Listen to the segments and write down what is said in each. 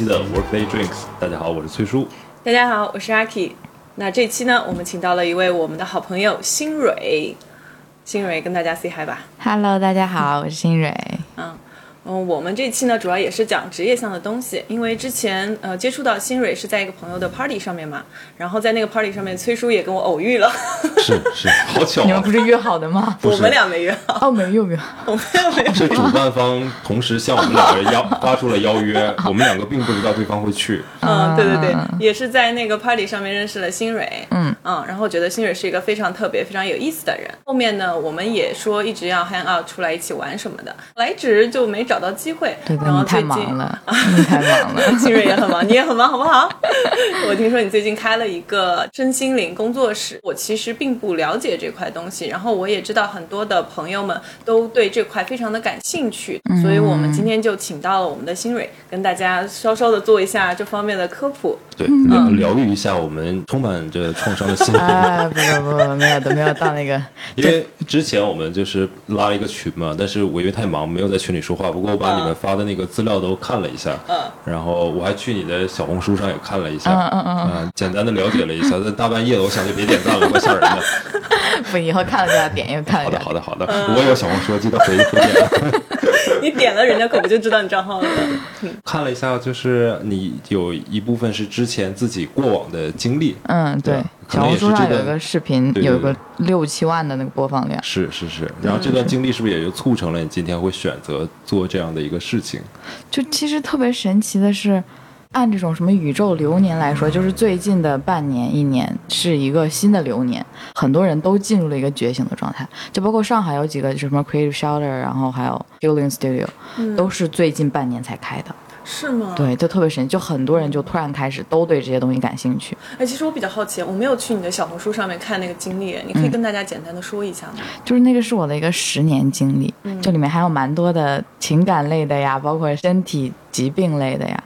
期的 Workday Drinks。大家好，我是崔叔。大家好，我是阿 K。那这期呢，我们请到了一位我们的好朋友新蕊。新蕊跟大家 say hi 吧。Hello，大家好，我是新蕊。嗯。嗯，我们这期呢，主要也是讲职业上的东西，因为之前呃接触到新蕊是在一个朋友的 party 上面嘛，然后在那个 party 上面，崔叔也跟我偶遇了。是是，好巧、啊。你们不是约好的吗？我们俩没约好。哦，没有约，我们俩没有。是主办方同时向我们两个人邀发出了邀约，我们两个并不知道对方会去。嗯，对对对，也是在那个 party 上面认识了新蕊。嗯嗯，然后觉得新蕊是一个非常特别、非常有意思的人。后面呢，我们也说一直要 hang out 出来一起玩什么的，来一直就没找到机会。对对，然后你太最近忙了，你太忙了。新蕊也很忙，你也很忙，好不好？我听说你最近开了一个身心灵工作室，我其实并不了解这块东西，然后我也知道很多的朋友们都对这块非常的感兴趣，所以我们今天就请到了我们的新蕊，跟大家稍稍的做一下这方面的科普。对，嗯疗疗愈一下我们充满着创伤的心灵。哎，不不不，没有都没有到那个。因为之前我们就是拉了一个群嘛，但是我因为太忙，没有在群里说话。不过我把你们发的那个资料都看了一下，嗯然后我还去你的小红书上也看了一下，嗯嗯嗯啊简单的了解了一下。在大半夜的，我想就别点赞了，怪吓人的。不，以后看了就要点，又看了好的，好的，好的。嗯我有小红书，记得回回点。你点了，人家可不就知道你账号了？看了一下，就是你有一部分是之前自己过往的经历，嗯，对小红书上有一个视频，对对有一个六七万的那个播放量。是是是。然后这段经历是不是也就促成了你今天会选择做这样的一个事情？就其实特别神奇的是，按这种什么宇宙流年来说，就是最近的半年、一年是一个新的流年，很多人都进入了一个觉醒的状态。就包括上海有几个什么 Creative Shelter，然后还有 Healing Studio，、都是最近半年才开的。是吗？。对，就特别神奇，就很多人就突然开始都对这些东西感兴趣。哎，其实我比较好奇，我没有去你的小红书上面看那个经历，你可以跟大家简单的说一下吗？就是那个是我的一个十年经历，就里面还有蛮多的情感类的呀，包括身体疾病类的呀。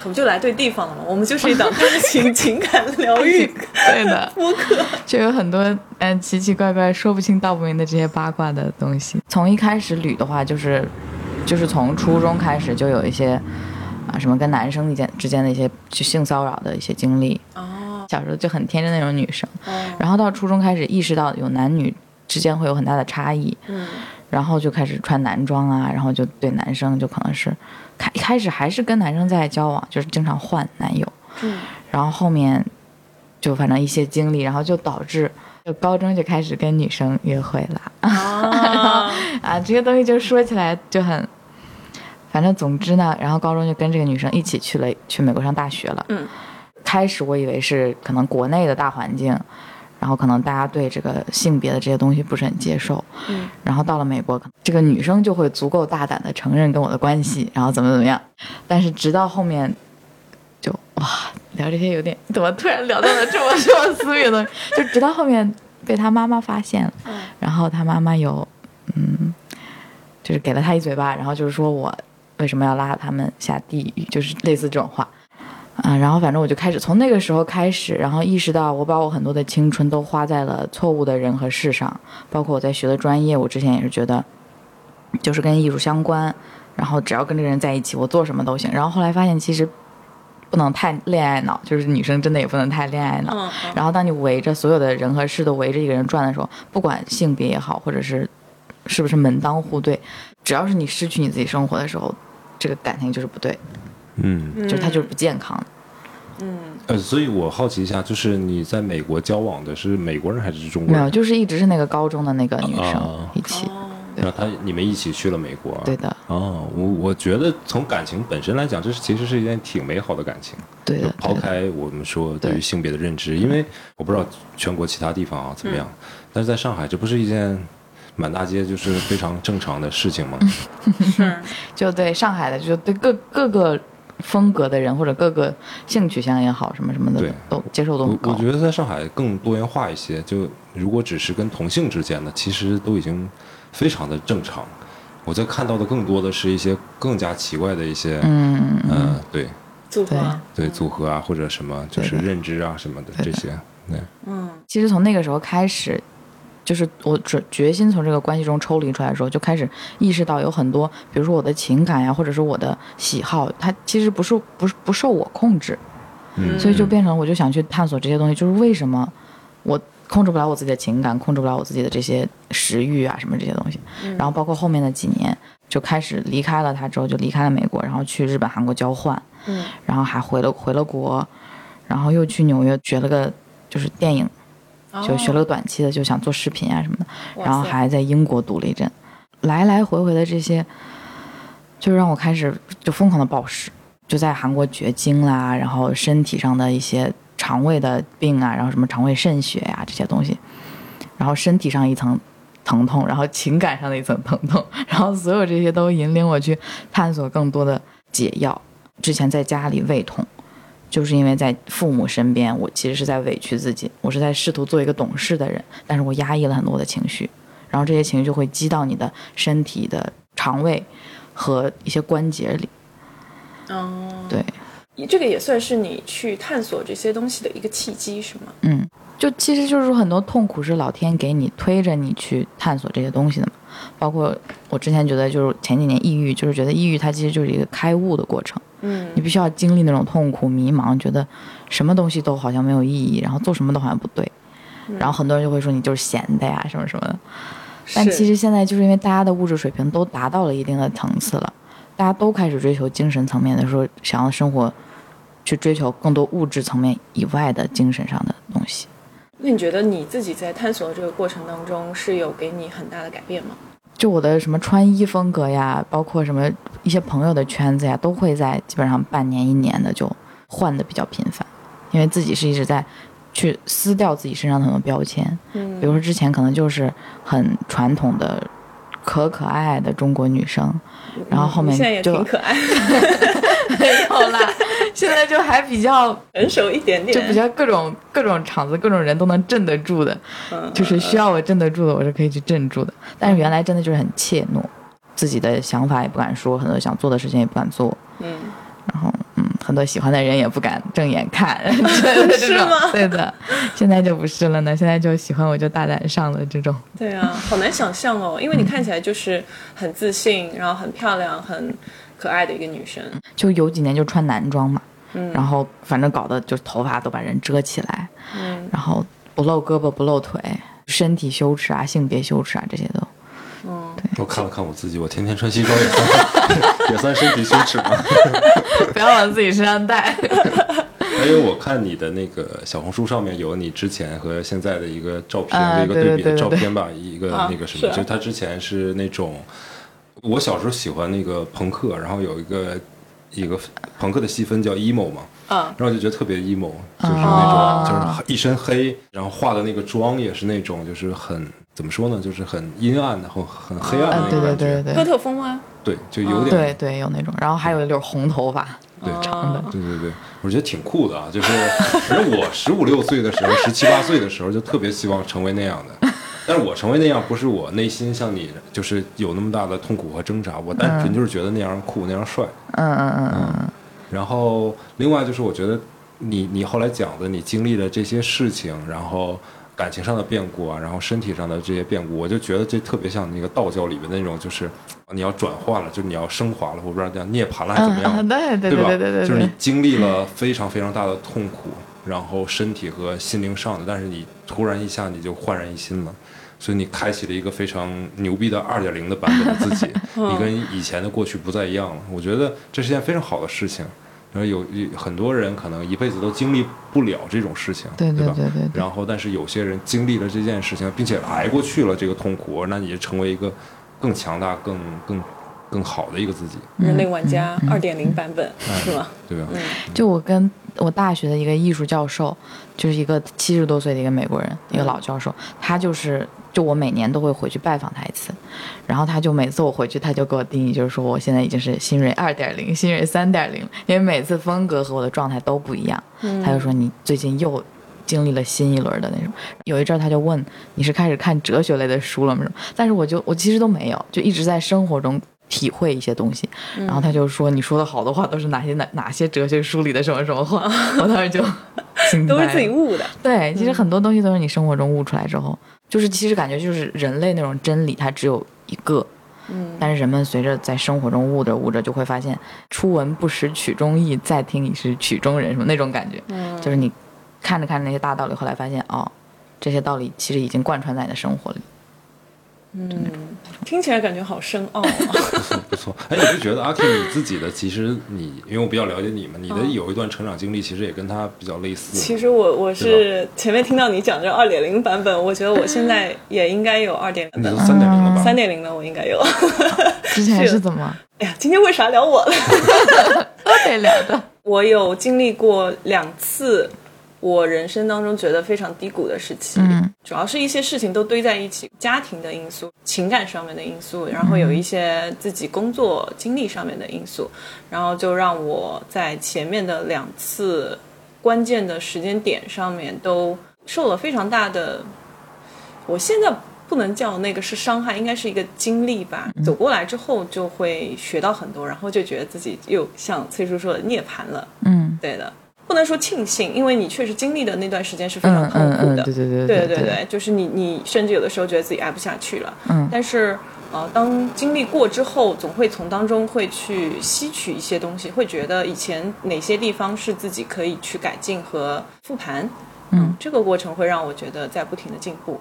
可不就来对地方了吗？我们就是一档大型情感疗愈 对的，播客。就有很多嗯奇奇怪怪、说不清道不明的这些八卦的东西。从一开始捋的话，就是就是从初中开始就有一些啊什么跟男生之间之间的一些就性骚扰的一些经历。哦。小时候就很天真那种女生，哦，然后到初中开始意识到有男女之间会有很大的差异，嗯。然后就开始穿男装啊，然后就对男生就可能是开一开始还是跟男生在交往，就是经常换男友，嗯。然后后面就反正一些经历，然后就导致就高中就开始跟女生约会了。啊，啊，这些东西就说起来就很，反正总之呢，然后高中就跟这个女生一起去了去美国上大学了。嗯，开始我以为是可能国内的大环境。然后可能大家对这个性别的这些东西不是很接受，嗯，然后到了美国，这个女生就会足够大胆的承认跟我的关系，然后怎么怎么样。但是直到后面，就哇，聊这些有点怎么突然聊到了这么 这么私密的东西？就直到后面被他妈妈发现了，嗯然后他妈妈有嗯，就是给了他一嘴巴，然后就是说我为什么要拉他们下地狱，就是类似这种话。啊，然后反正我就开始从那个时候开始，然后意识到我把我很多的青春都花在了错误的人和事上，包括我在学的专业，我之前也是觉得就是跟艺术相关，然后只要跟这个人在一起，我做什么都行。然后后来发现其实不能太恋爱脑，就是女生真的也不能太恋爱脑。嗯然后当你围着所有的人和事都围着一个人转的时候，不管性别也好，或者是是不是门当户对，只要是你失去你自己生活的时候，这个感情就是不对，嗯，嗯，就是它就是不健康的。嗯呃，所以我好奇一下，就是你在美国交往的是美国人还是中国人？没有，就是一直是那个高中的那个女生啊一起。哦，然后他你们一起去了美国。对的，哦，我我觉得从感情本身来讲，这是其实是一件挺美好的感情。对的，抛。开我们说对于性别的认知，因为我不知道全国其他地方啊怎么样，但是在上海，这不是一件满大街就是非常正常的事情嘛？是，就对上海的，就对各各个风格的人或者各个性取向也好，什么什么的对。都接受度我很高。我觉得在上海更多元化一些，就如果只是跟同性之间的，其实都已经非常的正常。我在看到的更多的是一些更加奇怪的一些，嗯，呃，对。组合，对。组合啊，或者什么就是认知啊什么的的。这些，对，嗯。其实从那个时候开始，就是我决决心从这个关系中抽离出来的时候，就开始意识到有很多，比如说我的情感呀，或者是我的喜好，它其实不是不是不受我控制，嗯。所以就变成我就想去探索这些东西，就是为什么我控制不了我自己的情感，控制不了我自己的这些食欲啊什么这些东西，然后包括后面的几年就开始离开了他之后，就离开了美国，然后去日本、韩国交换，嗯。然后还回了回了国，然后又去纽约学了个就是电影，就学了个短期的，就想做视频啊什么的，然后还在英国读了一阵，来来回回的这些，就让我开始就疯狂的暴食，就在韩国绝经啦，然后身体上的一些肠胃的病啊，然后什么肠胃渗血呀、这些东西，然后身体上一层疼痛，然后情感上的一层疼痛，然后所有这些都引领我去探索更多的解药。之前在家里胃痛，就是因为在父母身边，我其实是在委屈自己，我是在试图做一个懂事的人，但是我压抑了很多的情绪，然后这些情绪就会积到你的身体的肠胃和一些关节里。哦，对，这个也算是你去探索这些东西的一个契机，是吗？嗯，就其实就是说很多痛苦是老天给你推着你去探索这些东西的嘛。包括我之前觉得，就是前几年抑郁，就是觉得抑郁它其实就是一个开悟的过程。嗯你必须要经历那种痛苦、迷茫，觉得什么东西都好像没有意义，然后做什么都好像不对。然后很多人就会说你就是闲的呀，什么什么的。但其实现在就是因为大家的物质水平都达到了一定的层次了，大家都开始追求精神层面的时候，想要生活，去追求更多物质层面以外的精神上的东西。那你觉得你自己在探索的这个过程当中是有给你很大的改变吗？就我的什么穿衣风格呀，包括什么一些朋友的圈子呀，都会在基本上半年一年的就换的比较频繁，因为自己是一直在去撕掉自己身上的很多标签。嗯比如说之前可能就是很传统的可可爱爱的中国女生，然后后面你现在也就挺可爱，没有啦，现在就还比较成熟一点点，就比较各种各种场子、各种人都能镇得住的，嗯就是需要我镇得住的，我是可以去镇住的。但是原来真的就是很怯懦，自己的想法也不敢说，很多想做的事情也不敢做，嗯，然后嗯，很多喜欢的人也不敢正眼看，是吗？对的，现在就不是了呢，现在就喜欢我就大胆上了这种。对啊，好难想象哦，因为你看起来就是很自信，然后很漂亮、很可爱的一个女生。就有几年就穿男装嘛，嗯然后反正搞得就头发都把人遮起来，嗯然后不露胳膊不露腿，身体羞耻啊、性别羞耻啊这些都。嗯，我看了看我自己，我天天穿西装也算 也算身体羞耻吗？不要往自己身上带。因为我看你的那个小红书上面有你之前和现在的一个照片一个对对比的对对对照片吧，一个啊那个什么，就他之前是那种，我小时候喜欢那个朋克，然后有一个一个朋克的细分叫 emo 嘛，嗯，然后就觉得特别 emo，就是那种、啊就是一身黑，然后化的那个妆也是那种就是很怎么说呢，就是很阴暗的，很很黑暗的那种感觉，对对对哥，特风吗？对，就有点对对有那种，然后还有一绺红头发，对长的哦对对对，我觉得挺酷的啊！就是，反正我十五六岁的时候，十七八岁的时候，就特别希望成为那样的。但是我成为那样，不是我内心像你，就是有那么大的痛苦和挣扎，我单纯就是觉得那样酷，那样帅。嗯嗯嗯嗯嗯，然后，另外就是我觉得你你后来讲的，你经历的这些事情，然后感情上的变故啊，然后身体上的这些变故，我就觉得这特别像那个道教里面的那种，就是你要转化了，就是你要升华了，我不知道叫涅槃了还是怎么样。嗯，对对对吧？对对对就是你，经历了非常非常大的痛苦，然后身体和心灵上的，但是你突然一下你就焕然一新了，所以你开启了一个非常牛逼的二点零的版本的自己，你跟以前的过去不再一样了。我觉得这是件非常好的事情。然后有有很多人可能一辈子都经历不了这种事情，对对吧？对对对然后，但是有些人经历了这件事情，并且挨过去了这个痛苦，那你就成为一个更强大、更更更好的一个自己，人类玩家二点零版本是吗？对吧？就我跟我大学的一个艺术教授，就是一个七十多岁的一个美国人，一个老教授，他就是就我每年都会回去拜访他一次，然后他就每次我回去，他就给我定义，就是说我现在已经是新锐二点零、新锐三点零，因为每次风格和我的状态都不一样。他就说你最近又经历了新一轮的那种。有一阵儿他就问你是开始看哲学类的书了吗？但是我就我其实都没有，就一直在生活中体会一些东西。然后他就说：“你说的好多话都是哪些哪哪些哲学书里的什么什么话？” 我当时就 都是自己悟的。对，其实很多东西都是你生活中悟出来之后，就是其实感觉就是人类那种真理，它只有一个。嗯，但是人们随着在生活中悟着悟着，就会发现初闻不识曲中意，再听已是曲中人，什么那种感觉。嗯就是你看着看着那些大道理，后来发现哦，这些道理其实已经贯穿在你的生活里。听起来感觉好深奥、啊。不错，哎，你不觉得阿 K 你自己的，其实你因为我比较了解你嘛，你的有一段成长经历，其实也跟他比较类似。其实我我是前面听到你讲这二点零版本，我觉得我现在也应该有二点零版你都三点零了吧？三点零了，我应该有。之前是怎么 哎呀，今天为啥聊我了？都得聊的？我有经历过两次我人生当中觉得非常低谷的时期，嗯主要是一些事情都堆在一起，家庭的因素、情感上面的因素，然后有一些自己工作经历上面的因素，然后就让我在前面的两次关键的时间点上面都受了非常大的，我现在。不能叫那个是伤害，应该是一个经历吧。走过来之后，就会学到很多，然后就觉得自己又像崔叔说的涅槃了。嗯对的，不能说庆幸，因为你确实经历的那段时间是非常痛苦的。对对对对对对，就是你你甚至有的时候觉得自己挨不下去了。嗯但是呃，当经历过之后，总会从当中会去吸取一些东西，会觉得以前哪些地方是自己可以去改进和复盘。嗯，这个过程会让我觉得在不停的进步。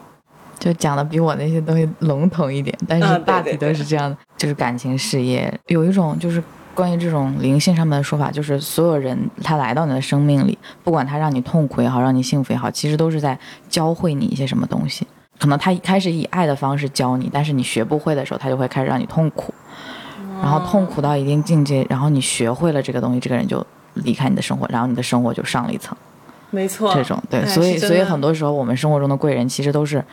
就讲的比我那些东西笼统一点，但是大体对对都是这样的，就是感情、事业，有一种就是关于这种灵性上面的说法，就是所有人他来到你的生命里，不管他让你痛苦也好，让你幸福也好，其实都是在教会你一些什么东西。可能他一开始以爱的方式教你，但是你学不会的时候，他就会开始让你痛苦，然后痛苦到一定境界，然后你学会了这个东西，这个人就离开你的生活，然后你的生活就上了一层。没错，这种对，哎所以所以很多时候我们生活中的贵人其实都是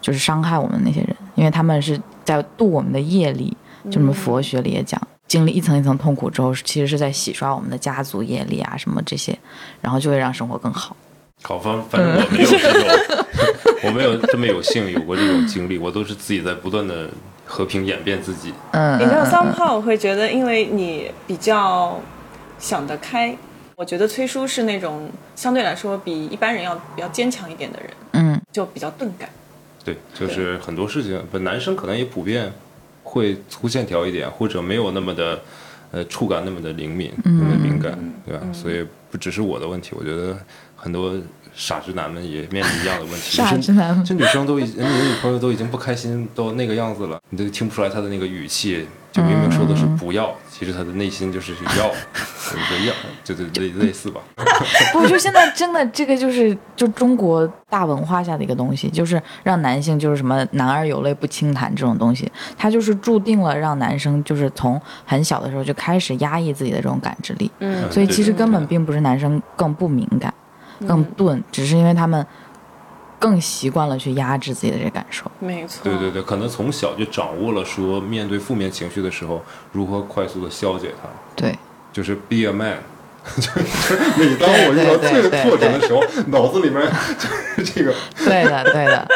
就是伤害我们那些人，因为他们是在度我们的业力，就我们佛学里也讲。经历一层一层痛苦之后，其实是在洗刷我们的家族业力啊，什么这些，然后就会让生活更好。好，方反正我没有这种，我没有这么有幸有过这种经历，我都是自己在不断的和平演变自己。嗯，你知道嗯嗯 somehow 我会觉得，因为你比较想得开，我觉得崔叔是那种相对来说比一般人要比较坚强一点的人，嗯就比较钝感。对，就是很多事情，不，男生可能也普遍会粗线条一点，或者没有那么的，呃，触感那么的灵敏，那么的敏感，对吧？所以不只是我的问题，我觉得很多傻直男们也面临一样的问题。傻直男这女生都已经，你女朋友都已经不开心，都那个样子了，你都听不出来她的那个语气，就明明说的是不要，其实她的内心就是要，就是要，就就类类似吧。不，就现在真的这个就是就中国大文化下的一个东西，就是让男性就是什么男儿有泪不轻弹这种东西，它就是注定了让男生就是从很小的时候就开始压抑自己的这种感知力，嗯。所以其实根本并不是男生更不敏感、更钝，只是因为他们更习惯了去压制自己的这感受。没错，对对对，可能从小就掌握了说面对负面情绪的时候，如何快速的消解它。对，就是 be a man。就是每当我遇到对对最挫折的时候，脑子里面就是这个。对的，对的，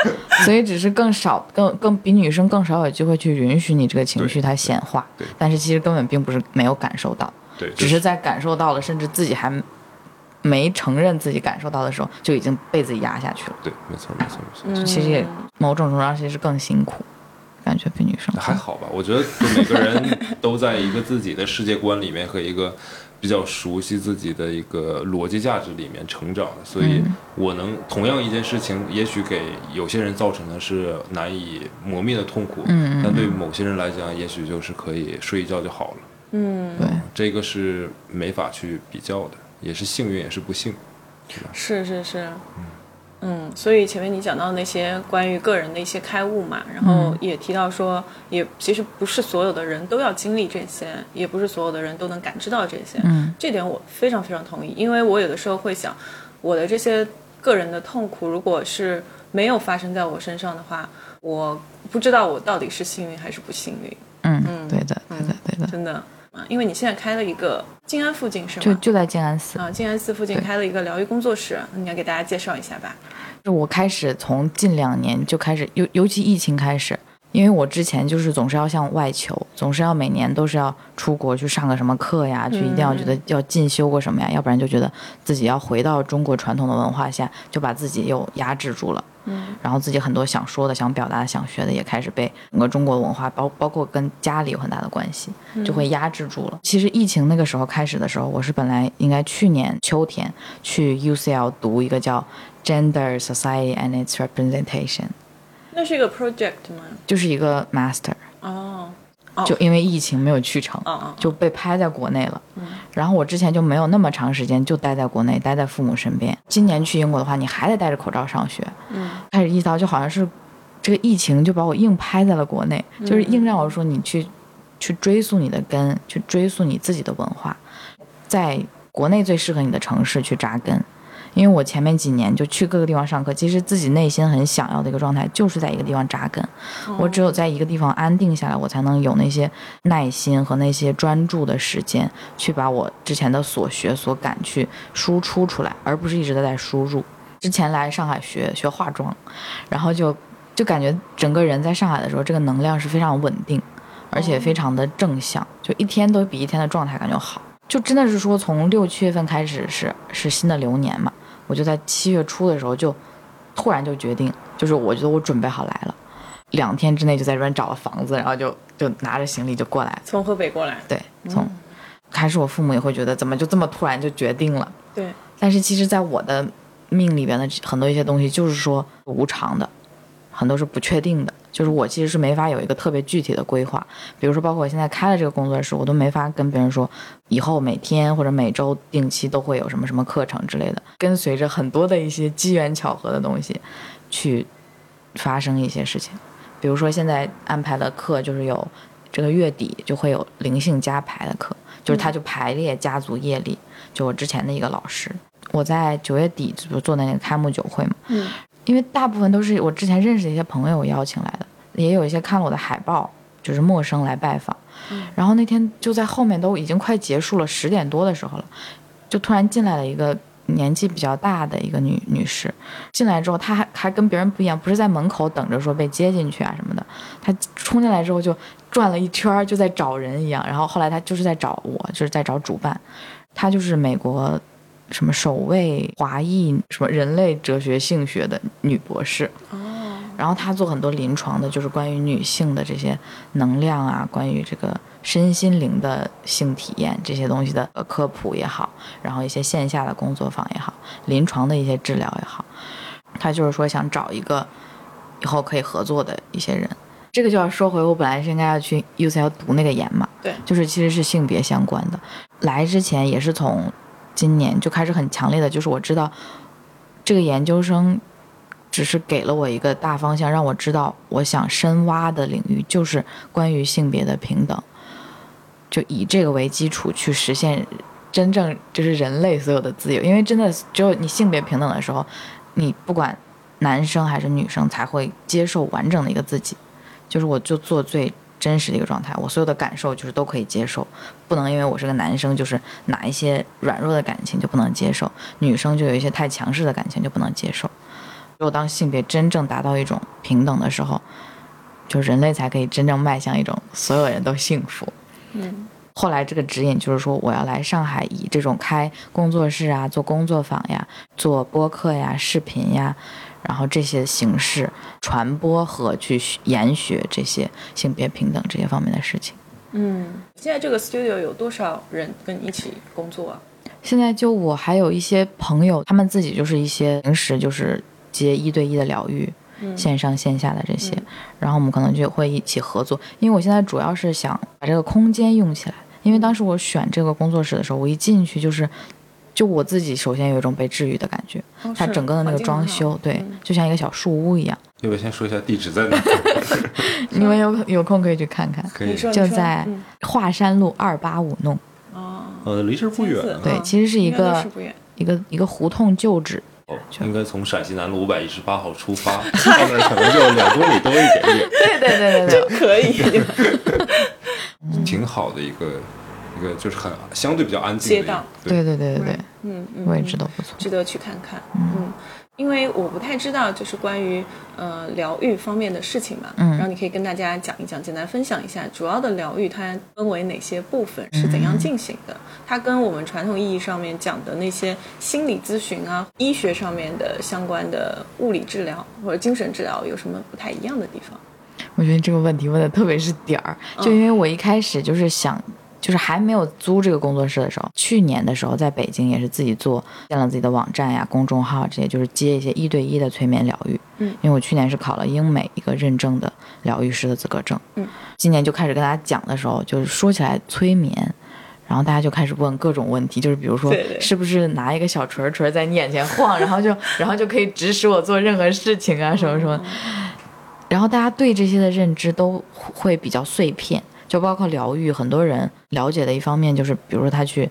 所以只是更少、更更比女生更少有机会去允许你这个情绪它显化对，但是其实根本并不是没有感受到。对，只是在感受到了，甚至自己还没承认自己感受到的时候，就已经被自己压下去了。对，没错没错没错。嗯其实也某种程度上其实更辛苦，感觉比女生还好吧，我觉得就每个人都在一个自己的世界观里面和一个比较熟悉自己的一个逻辑价值里面成长，所以我能同样一件事情，也许给有些人造成的是难以磨灭的痛苦，嗯嗯但对某些人来讲，也许就是可以睡一觉就好了。嗯，对，这个是没法去比较的，也是幸运，也是不幸。是是是，嗯，所以前面你讲到那些关于个人的一些开悟嘛，然后也提到说，也其实不是所有的人都要经历这些，也不是所有的人都能感知到这些，嗯。这点我非常非常同意，因为我有的时候会想，我的这些个人的痛苦，如果是没有发生在我身上的话，我不知道我到底是幸运还是不幸运，嗯，对的，对的，对的，真的。啊，因为你现在开了一个静安附近是吗？就就在静安寺。啊，静安寺附近开了一个疗愈工作室，你要给大家介绍一下吧。就我开始从近两年就开始，尤尤其疫情开始，因为我之前就是总是要向外求，总是要每年都是要出国去上个什么课呀，去一定要觉得要进修过什么呀，要不然就觉得自己要回到中国传统的文化下，就把自己又压制住了。嗯，然后自己很多想说的、想表达的、想学的，也开始被整个中国文化包包括跟家里有很大的关系，就会压制住了。其实疫情那个时候开始的时候，我是本来应该去年秋天去 UCL 读一个叫 Gender Society and Its Representation。那是一个 project 吗？就是一个 master，哦，就因为疫情没有去成，哦就被拍在国内了。然后我之前就没有那么长时间就待在国内，待在父母身边。今年去英国的话，你还得戴着口罩上学。嗯，开始意识到，就好像是这个疫情就把我硬拍在了国内，就是硬让我说你去去追溯你的根，去追溯你自己的文化，在国内最适合你的城市去扎根。因为我前面几年就去各个地方上课，其实自己内心很想要的一个状态，就是在一个地方扎根。我只有在一个地方安定下来，我才能有那些耐心和那些专注的时间，去把我之前的所学所感去输出出来，而不是一直都在输入。之前来上海学学化妆，然后就就感觉整个人在上海的时候，这个能量是非常稳定，而且非常的正向，就一天都比一天的状态感觉好。就真的是说，从六七月份开始是是新的流年嘛，我就在七月初的时候就突然就决定，就是我觉得我准备好来了，两天之内就在这边找了房子，然后就就拿着行李就过来了。从河北过来，对，从开始我父母也会觉得怎么就这么突然就决定了，对，但是其实，在我的命里边的很多一些东西，就是说无常的，很多是不确定的。就是我其实是没法有一个特别具体的规划，比如说，包括我现在开了这个工作室，我都没法跟别人说，以后每天或者每周定期都会有什么什么课程之类的，跟随着很多的一些机缘巧合的东西，去发生一些事情。比如说现在安排的课就是有这个月底就会有灵性加排的课，就是他就排列家族业力，就我之前的一个老师，我在九月底不是做的那个开幕酒会嘛，嗯，因为大部分都是我之前认识的一些朋友邀请来的，也有一些看了我的海报，就是陌生来拜访。然后那天就在后面都已经快结束了，十点多的时候了，就突然进来了一个年纪比较大的一个女女士。进来之后，她还还跟别人不一样，不是在门口等着说被接进去啊什么的，她冲进来之后就转了一圈儿，就在找人一样。然后后来她就是在找我，就是在找主办。她就是美国什么首位华裔什么人类哲学性学的女博士。然后她做很多临床的，就是关于女性的这些能量啊，关于这个身心灵的性体验这些东西的呃科普也好，然后一些线下的工作坊也好，临床的一些治疗也好，她就是说想找一个以后可以合作的一些人。这个就要说回我本来是应该要去 UCL 读那个研嘛，对就是其实是性别相关的。来之前也是从今年就开始很强烈的，就是我知道这个研究生只是给了我一个大方向，让我知道我想深挖的领域就是关于性别的平等，就以这个为基础去实现真正就是人类所有的自由。因为真的只有你性别平等的时候，你不管男生还是女生才会接受完整的一个自己。就是我就做最真实的一个状态，我所有的感受就是都可以接受，不能因为我是个男生，就是哪一些软弱的感情就不能接受，女生就有一些太强势的感情就不能接受。只有当性别真正达到一种平等的时候，就人类才可以真正迈向一种所有人都幸福。嗯，后来这个指引就是说，我要来上海，以这种开工作室啊、做工作坊呀、做播客呀、视频呀，然后这些形式传播和去学研学这些性别平等这些方面的事情。嗯，现在这个 studio 有多少人跟你一起工作啊？现在就我还有一些朋友，他们自己就是一些平时就是接一对一的疗愈，线上线下的这些，然后我们可能就会一起合作。因为我现在主要是想把这个空间用起来，因为当时我选这个工作室的时候，我一进去就是。就我自己首先有一种被治愈的感觉，它整个的那个装修，对嗯，就像一个小树屋一样。要不要先说一下地址在哪？你们有有空可以去看看，可以就在嗯华山路二八五弄。哦，呃，离这儿不远啊。对，其实是一个。一个一个胡同旧址。哦应该从陕西南路五百一十八号出发，到那儿可能就两公里多一点点，对对对对对，可以，挺好的一个一个，就是很相对比较安静的街道对对对对对对，嗯嗯，位置都不错。值得去看看。嗯，因为我不太知道就是关于呃疗愈方面的事情嘛，嗯然后你可以跟大家讲一讲，简单分享一下主要的疗愈它分为哪些部分，是怎样进行的？它跟我们传统意义上面讲的那些心理咨询啊、医学上面的相关的物理治疗或者精神治疗有什么不太一样的地方？我觉得这个问题问的特别是点儿，就因为我一开始就是想，就是还没有租这个工作室的时候，去年的时候在北京也是自己做，建了自己的网站呀、公众号这些，就是接一些一对一的催眠疗愈。嗯因为我去年是考了英美一个认证的疗愈师的资格证。嗯，今年就开始跟大家讲的时候，就是说起来催眠。然后大家就开始问各种问题，就是比如说是不是拿一个小锤锤在你眼前晃，然后就然后就可以指使我做任何事情啊，什么什么。然后大家对这些的认知都会比较碎片，就包括疗愈，很多人了解的一方面就是，比如说他去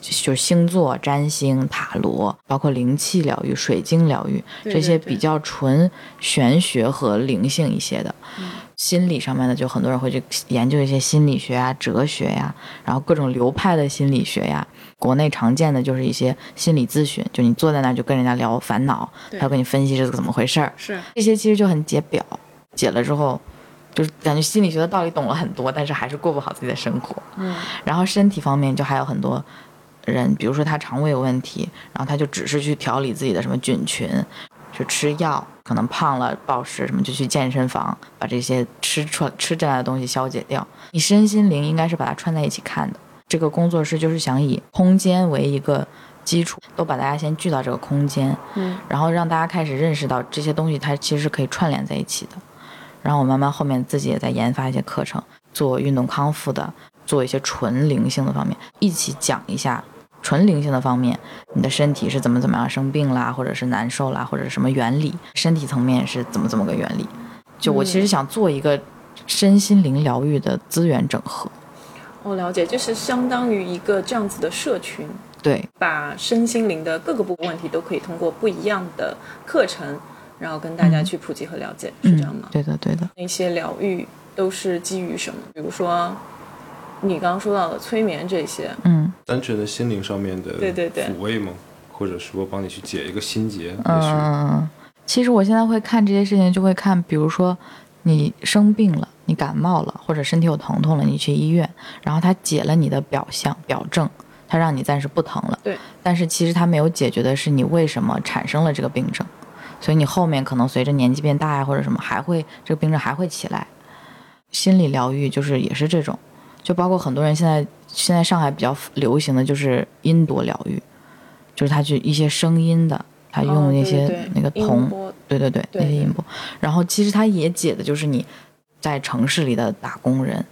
就是星座、占星、塔罗，包括灵气疗愈、水晶疗愈这些比较纯玄学和灵性一些的。嗯心理上面的，就很多人会去研究一些心理学呀、哲学呀，然后各种流派的心理学呀。国内常见的就是一些心理咨询，就你坐在那儿就跟人家聊烦恼，他要跟你分析这是怎么回事儿。是这些其实就很解表，解了之后，就是感觉心理学的道理懂了很多，但是还是过不好自己的生活。嗯然后身体方面就还有很多人，比如说他肠胃有问题，然后他就只是去调理自己的什么菌群，去吃药，可能胖了暴食什么，就去健身房把这些吃出吃进来的东西消解掉。你身心灵应该是把它串在一起看的。这个工作室就是想以空间为一个基础，都把大家先聚到这个空间，嗯然后让大家开始认识到这些东西它其实是可以串联在一起的。然后我慢慢后面自己也在研发一些课程，做运动康复的，做一些纯灵性的方面，一起讲一下纯灵性的方面，你的身体是怎么怎么样生病啦，或者是难受啦，或者是什么原理，身体层面是怎么怎么个原理。就我其实想做一个身心灵疗愈的资源整合，我了解，就是相当于一个这样子的社群，对，把身心灵的各个部分问题都可以通过不一样的课程，然后跟大家去普及和了解，是这样吗？对的，对的，那些疗愈都是基于什么？比如说你刚刚说到的催眠这些，嗯单纯的心灵上面的对对对抚慰吗？或者说帮你去解一个心结，也许嗯，其实我现在会看这些事情，就会看，比如说你生病了，你感冒了，或者身体有疼痛了，你去医院，然后他解了你的表象表症，他让你暂时不疼了。对。但是其实他没有解决的是你为什么产生了这个病症，所以你后面可能随着年纪变大呀或者什么，还会这个病症还会起来。心理疗愈就是也是这种，就包括很多人现在现在上海比较流行的就是音铎疗愈，就是他去一些声音的，他用哦那些、那个铜，对对对，对对那些音波。然后其实他也解的就是你在城市里的打工人，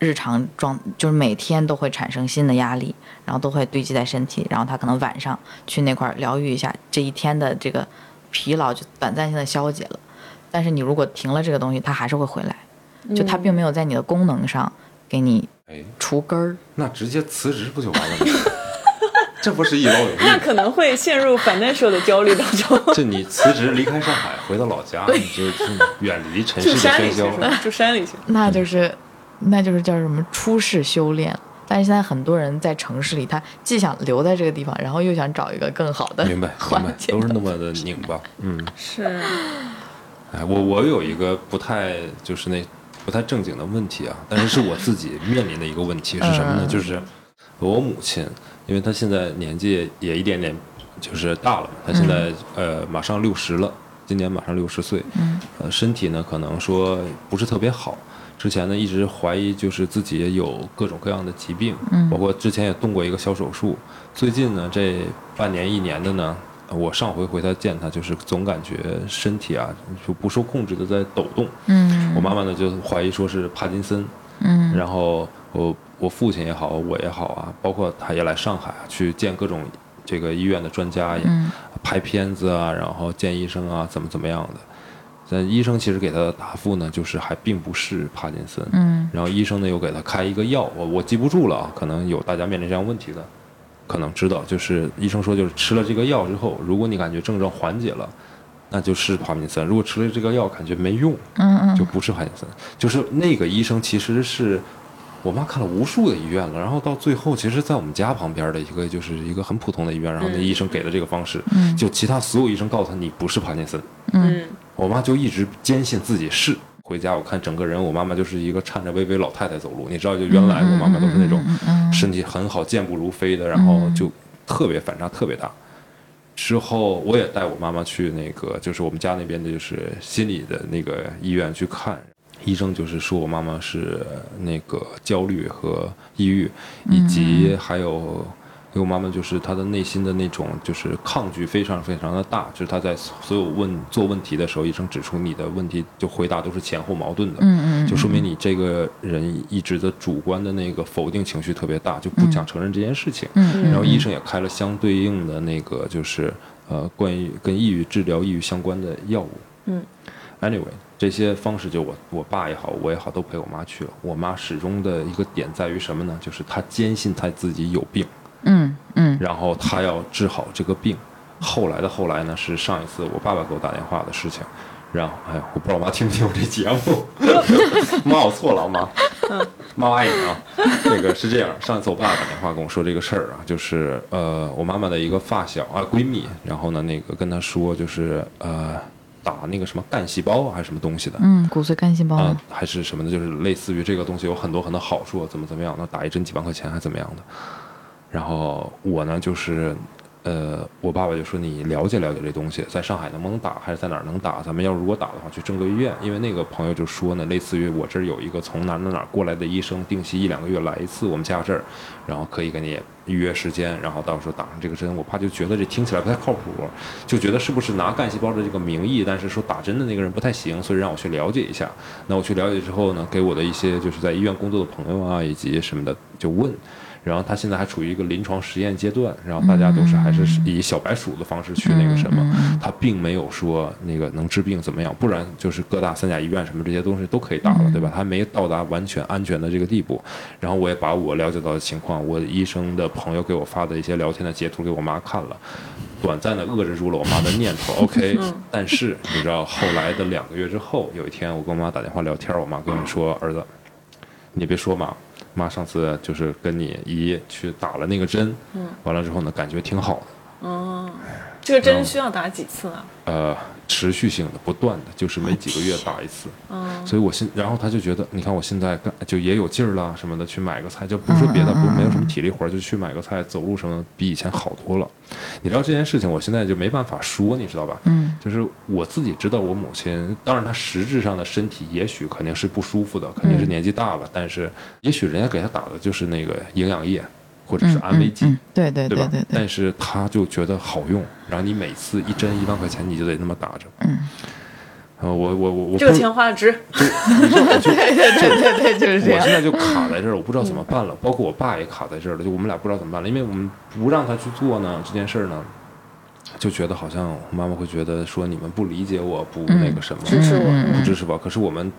日常状就是每天都会产生新的压力，然后都会堆积在身体，然后他可能晚上去那块儿疗愈一下，这一天的这个疲劳就短暂性的消解了。但是你如果停了这个东西，它还是会回来，就它并没有在你的功能上给你哎，除根儿。那直接辞职不就完了吗？这不是一劳永逸？那可能会陷入 financial 的焦虑当中，就你辞职离开上海，回到老家，你就是远离城市的喧嚣山里去是。吧？住山里去。那就是，那就是叫什么出世修炼。但是现在很多人在城市里，他既想留在这个地方，然后又想找一个更好的明白，明白，环境。都是那么的拧巴。嗯，是，哎，我我有一个不太就是那不太正经的问题啊，但是是我自己面临的一个问题是什么呢？嗯就是我母亲，因为她现在年纪也一点点就是大了，她现在、呃马上六十了，今年马上六十岁，嗯呃身体呢可能说不是特别好。之前呢一直怀疑就是自己也有各种各样的疾病，嗯包括之前也动过一个小手术。最近呢这半年一年的呢，呃我上回回他见他，就是总感觉身体啊就不受控制的在抖动。嗯我慢慢的就怀疑说是帕金森，嗯然后我我父亲也好，我也好啊，包括他也来上海啊去见各种这个医院的专家，也嗯拍片子啊，然后见医生啊，怎么怎么样的。但医生其实给他的答复呢，就是还并不是帕金森。嗯然后医生呢又给他开一个药，我我记不住了啊，可能有大家面临这样问题的，可能知道，就是医生说就是吃了这个药之后，如果你感觉症状缓解了，那就是帕金森；如果吃了这个药感觉没用，嗯嗯就不是帕金森。就是那个医生其实是我妈看了无数的医院了，然后到最后，其实，在我们家旁边的一个就是一个很普通的医院，然后那医生给了这个方式，嗯就其他所有医生告诉他你不是帕金森，嗯我妈就一直坚信自己是。回家我看整个人，我妈妈就是一个颤颤巍巍老太太走路。你知道，就原来我妈妈都是那种身体很好、健步如飞的，然后就特别反差特别大。之后我也带我妈妈去那个，就是我们家那边的，就是心理的那个医院去看。医生就是说我妈妈是那个焦虑和抑郁，以及还有。因为我妈妈就是她的内心的那种就是抗拒非常非常的大，就是她在所有问做问题的时候，医生指出你的问题就回答都是前后矛盾的，嗯嗯就说明你这个人一直的主观的那个否定情绪特别大，就不想承认这件事情。嗯然后医生也开了相对应的那个就是呃关于跟抑郁治疗抑郁相关的药物。嗯，anyway，这些方式就我我爸也好，我也好，都陪我妈去了。我妈始终的一个点在于什么呢？就是她坚信她自己有病。嗯嗯然后她要治好这个病。后来的后来呢，是上一次我爸爸给我打电话的事情。然后，哎呀，我不知道我妈听不听我这节目。妈，我错了，妈，妈我爱你啊。那个是这样，上一次我爸打电话跟我说这个事儿啊，就是呃，我妈妈的一个发小啊闺蜜，然后呢，那个跟她说，就是呃，打那个什么干细胞啊还是什么东西的，嗯，骨髓干细胞啊、还是什么的，就是类似于这个东西有很多很多好处，怎么怎么样，那打一针几万块钱还怎么样的。然后我呢，就是，呃，我爸爸就说你了解了解这东西，在上海能不能打，还是在哪儿能打？咱们要如果打的话，去正规医院，因为那个朋友就说呢，类似于我这儿有一个从哪哪哪过来的医生，定期一两个月来一次我们家这儿，然后可以给你预约时间，然后到时候打上这个针。我爸就觉得这听起来不太靠谱，就觉得是不是拿干细胞的这个名义，但是说打针的那个人不太行，所以让我去了解一下。那我去了解之后呢，给我的一些就是在医院工作的朋友啊，以及什么的就问。然后它现在还处于一个临床实验阶段，然后大家都是还是以小白鼠的方式去那个什么，它并没有说那个能治病怎么样，不然就是各大三甲医院什么这些东西都可以打了，对吧？他还没到达完全安全的这个地步。然后我也把我了解到的情况，我医生的朋友给我发的一些聊天的截图给我妈看了。短暂的遏制住了我妈的念头，OK，但是你知道后来的两个月之后，有一天我跟我妈打电话聊天，我妈跟我说：“儿子，你别说妈，妈上次就是跟你姨去打了那个针，嗯，完了之后呢，感觉挺好的，哦，这个针需要打几次啊？呃，持续性的、不断的，就是每几个月打一次。嗯，所以我现，然后他就觉得，你看我现在干就也有劲儿了什么的，去买个菜，就不是说别的，不没有什么体力活儿，就去买个菜，走路什么比以前好多了。你知道这件事情，我现在就没办法说，你知道吧？嗯，就是我自己知道，我母亲，当然她实质上的身体也许肯定是不舒服的，肯定是年纪大了，但是也许人家给她打的就是那个营养液或者是安慰剂。嗯，对对对吧？对对对但，是他就觉得好用，然后你每次一针一万块钱，你就得那么打着。嗯，啊我我我我这个钱花的值。对对对对对，就是这样我现。在就卡在这儿，我不知道怎么办了。包括我爸也卡在这儿了，就我们俩不知道怎么办了，因为我们不让他去做呢这件事儿呢，就觉得好像妈妈会觉得说你们不理解我，不那个什么，支持我嗯不支持我。可是我们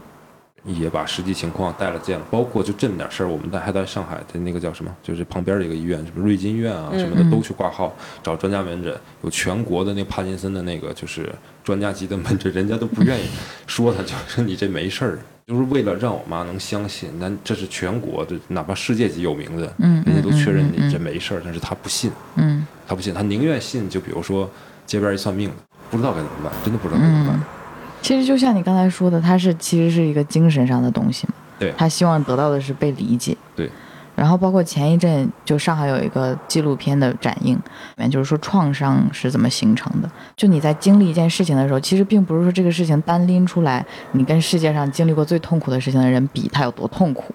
也把实际情况带了见了，包括就这么点事儿，我们在还在上海的那个叫什么，就是旁边的一个医院，什么瑞金医院啊什么的，都去挂号找专家门诊，有全国的那个帕金森的那个就是专家级的门诊，人家都不愿意说他，就说你这没事儿。就是为了让我妈能相信，那这是全国的，哪怕世界级有名的，嗯人家都确认你这没事儿，但是他不信，嗯他不信，他宁愿信，就比如说街边一算命的，不知道该怎么办，真的不知道该怎么办。嗯，其实就像你刚才说的，它是其实是一个精神上的东西嘛。对他希望得到的是被理解。对。然后包括前一阵，就上海有一个纪录片的展映，里面就是说创伤是怎么形成的。就你在经历一件事情的时候，其实并不是说这个事情单拎出来，你跟世界上经历过最痛苦的事情的人比，他有多痛苦，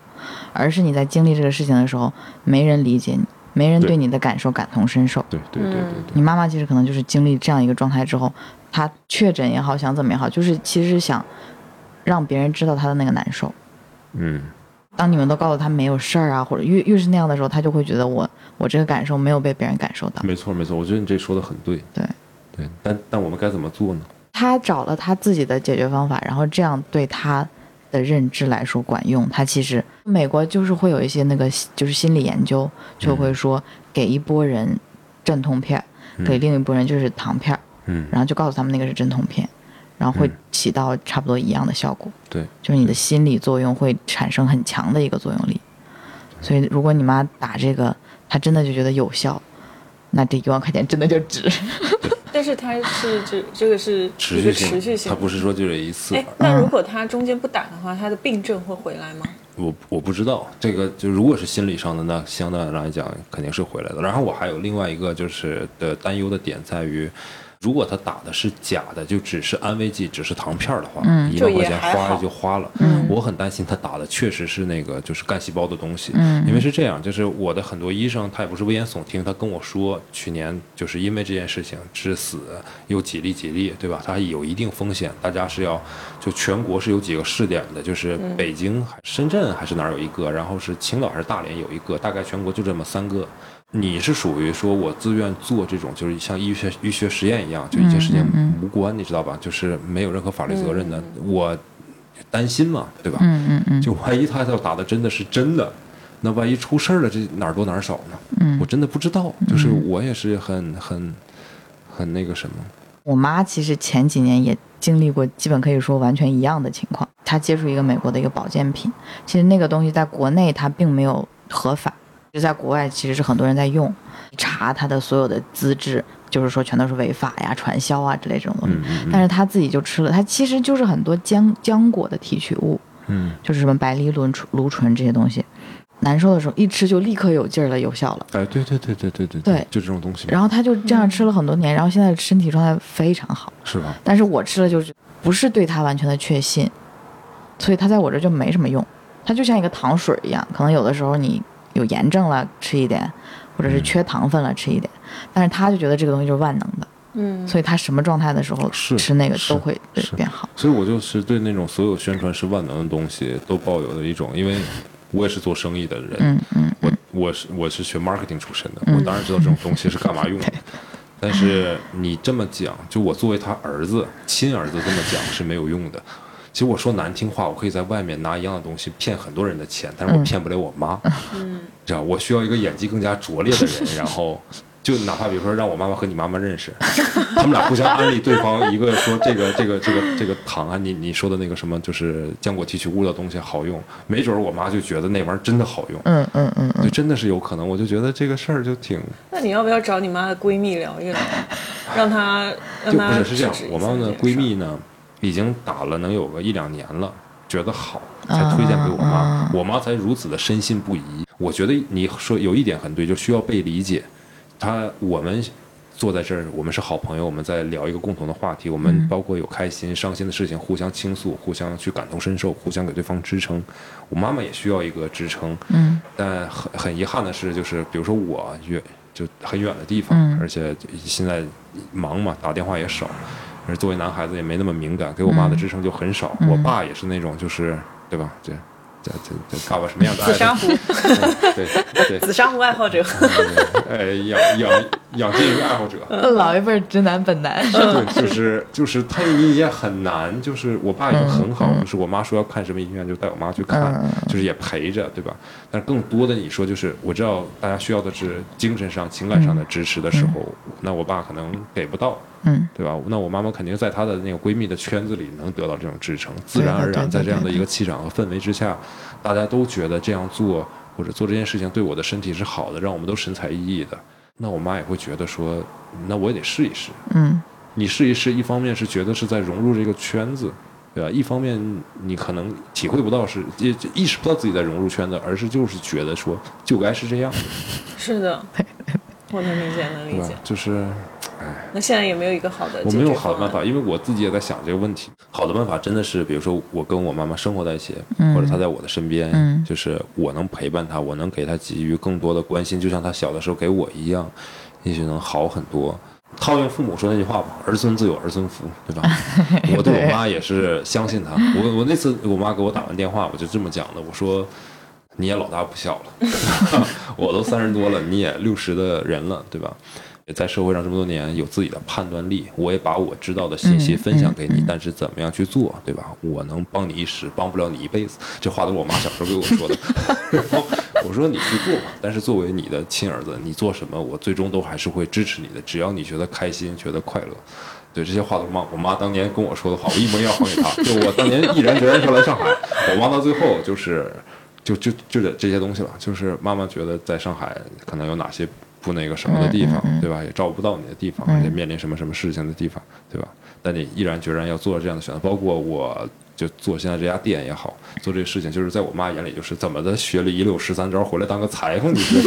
而是你在经历这个事情的时候，没人理解你，没人对对你的感受感同身受。对对对对对你妈妈其实可能就是经历这样一个状态之后，她确诊也好，想怎么也好，就是其实是想让别人知道他的那个难受。嗯，当你们都告诉他没有事儿啊，或者越越是那样的时候，他就会觉得我我这个感受没有被别人感受到。没错没错，我觉得你这说的很对。对对，但但我们该怎么做呢？他找了他自己的解决方法，然后这样对他的认知来说管用。他其实美国就是会有一些那个就是心理研究，就会说给一波人镇痛片儿，给另一波人就是糖片儿。嗯，然后就告诉他们那个是镇痛片，然后会嗯起到差不多一样的效果。对，就是你的心理作用会产生很强的一个作用力。所以如果你妈打这个，她真的就觉得有效，那这一万块钱真的就值。但是它是这这个是持续性，持续性，它不是说就这一次。哎，那如果他中间不打的话，他的病症会回来吗？我我不知道这个，就如果是心理上的，那相对来讲肯定是回来的。然后我还有另外一个就是的担忧的点在于，如果他打的是假的，就只是安慰剂，只是糖片儿的话，嗯一万块钱花了就花了。嗯我很担心他打的确实是那个就是干细胞的东西，嗯因为是这样，就是我的很多医生他也不是危言耸听，他跟我说去年就是因为这件事情致死又几例几例，对吧？它有一定风险，大家是要就全国是有几个试点的，就是北京、还深圳还是哪儿有一个，然后是青岛还是大连有一个，大概全国就这么三个。你是属于说我自愿做这种，就是像医学医学实验一样，就一件事情嗯无关，你知道吧？就是没有任何法律责任的。我担心嘛，对吧？嗯嗯嗯就万一他要打的真的是真的，那万一出事儿了，这哪儿多哪儿少呢？嗯我真的不知道。就是我也是很很很那个什么，我妈其实前几年也经历过，基本可以说完全一样的情况。她接触一个美国的一个保健品，其实那个东西在国内它并没有合法，就在国外其实是很多人在用。查他的所有的资质，就是说全都是违法呀、传销啊之类这种东西。嗯嗯但是他自己就吃了，它其实就是很多浆浆果的提取物，嗯，就是什么白藜芦醇、芦醇这些东西。难受的时候一吃就立刻有劲儿了，有效了。哎，对对对对对对对就这种东西，然后他就这样吃了很多年，然后现在身体状态非常好。是吧？但是我吃了就是不是对他完全的确信，所以他在我这儿就没什么用。它就像一个糖水一样，可能有的时候你有炎症了吃一点，或者是缺糖分了吃一点，但是他就觉得这个东西就是万能的，嗯，所以他什么状态的时候吃那个都会变好。所以我就是对那种所有宣传是万能的东西都抱有的一种，因为我也是做生意的人，嗯嗯我我是我是学 marketing 出身的，嗯我当然知道这种东西是干嘛 用的。但是你这么讲，就我作为他儿子、亲儿子这么讲是没有用的。其实我说难听话，我可以在外面拿一样的东西骗很多人的钱，但是我嗯骗不了我妈。嗯，知道我需要一个演技更加拙劣的人，然后就哪怕比如说让我妈妈和你妈妈认识，他们俩互相安利对方，一个说这个这个这个这个糖啊，你你说的那个什么就是浆果提取物的东西好用，没准儿我妈就觉得那玩意儿真的好用，嗯嗯嗯嗯，就真的是有可能。我就觉得这个事儿就挺那你要不要找你妈的闺蜜聊一聊，让她让就不是是这样我妈的闺蜜呢已经打了能有个一两年了。觉得好，才推荐给我妈，啊我妈才如此的深信不疑。我觉得你说有一点很对，就需要被理解。她我们坐在这儿，我们是好朋友，我们在聊一个共同的话题，我们嗯包括有开心、伤心的事情，互相倾诉，互相去感同身受，互相给对方支撑。我妈妈也需要一个支撑，嗯但很很遗憾的是，就是比如说我远就很远的地方，嗯而且现在忙嘛，打电话也少，而作为男孩子也没那么敏感，给我妈的支撑就很少。嗯。我爸也是那种，就是对吧？这这这这爸爸什么样的爱紫砂壶，对对紫砂壶爱好者，呃，养养养金鱼爱好者。老一辈儿直男本男，对，就是就是他你也很难，就是我爸也很好，就是我妈说要看什么医院就带我妈去看，嗯。就是也陪着，对吧？但是更多的你说就是我知道大家需要的是精神上、情感上的支持的时候，那我爸可能给不到，嗯对吧？那我妈妈肯定在她的那个闺蜜的圈子里能得到这种支撑，自然而然在这样的一个气场和氛围之下，大家都觉得这样做或者做这件事情对我的身体是好的，让我们都神采奕奕的。那我妈也会觉得说，那我也得试一试。嗯你试一试，一方面是觉得是在融入这个圈子，对吧？一方面你可能体会不到是也意识不到自己在融入圈子，而是就是觉得说就该是这样，是的，我能理解，能理解。？就是那现在也没有一个好的我没有。好的办法，因为我自己也在想这个问题。好的办法真的是，比如说我跟我妈妈生活在一起，嗯或者她在我的身边，嗯就是我能陪伴她，我能给她给予更多的关心，就像她小的时候给我一样，也许能好很多。套用父母说那句话吧，儿孙自有儿孙福，对吧？我对我妈也是相信她。我我那次我妈给我打完电话，我就这么讲的，我说你也老大不小了，我都三十多了，你也六十的人了，对吧？也在社会上这么多年，有自己的判断力，我也把我知道的信息嗯分享给你，嗯嗯但是怎么样去做，对吧？我能帮你一时，帮不了你一辈子。这话都是我妈小时候给我说的。然 后我说你去做吧，但是作为你的亲儿子，你做什么，我最终都还是会支持你的，只要你觉得开心，觉得快乐。对这些话都是妈我妈当年跟我说的话，我一模一样还给她。就我当年毅然决然说来上海，我妈到最后就是就就就这这些东西了。就是妈妈觉得在上海可能有哪些不那个什么的地方，对吧？也照顾不到你的地方，也面临什么什么事情的地方，对吧？但你毅然决然要做这样的选择，包括我就做现在这家店也好，做这个事情，就是在我妈眼里，就是怎么的学了一溜十三招回来当个裁缝，你是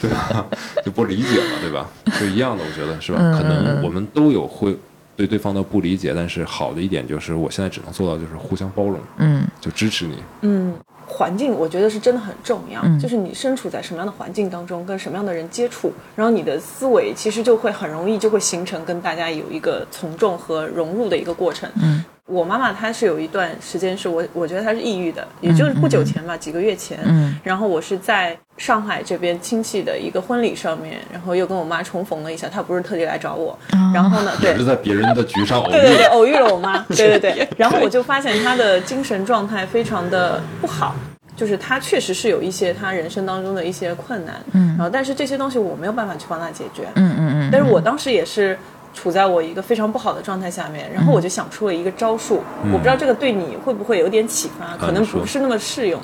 对吧？就不理解嘛，对吧？就一样的，我觉得是吧？可能我们都有会对对方的不理解，但是好的一点就是，我现在只能做到就是互相包容，嗯就支持你。嗯，环境我觉得是真的很重要，就是你身处在什么样的环境当中，跟什么样的人接触，然后你的思维其实就会很容易就会形成跟大家有一个从众和融入的一个过程。嗯，我妈妈她是有一段时间是我我觉得她是抑郁的，也就是不久前吧，几个月前，嗯。然后我是在上海这边亲戚的一个婚礼上面，然后又跟我妈重逢了一下，她不是特地来找我，然后呢，对只是，在别人的局上 偶遇对对对，偶遇了我妈，对对对，然后我就发现她的精神状态非常的不好，就是她确实是有一些她人生当中的一些困难，嗯，然后但是这些东西我没有办法去帮她解决，嗯嗯嗯，但是我当时也是处在我一个非常不好的状态下面，然后我就想出了一个招数，我不知道这个对你会不会有点启发，可能不是那么适用。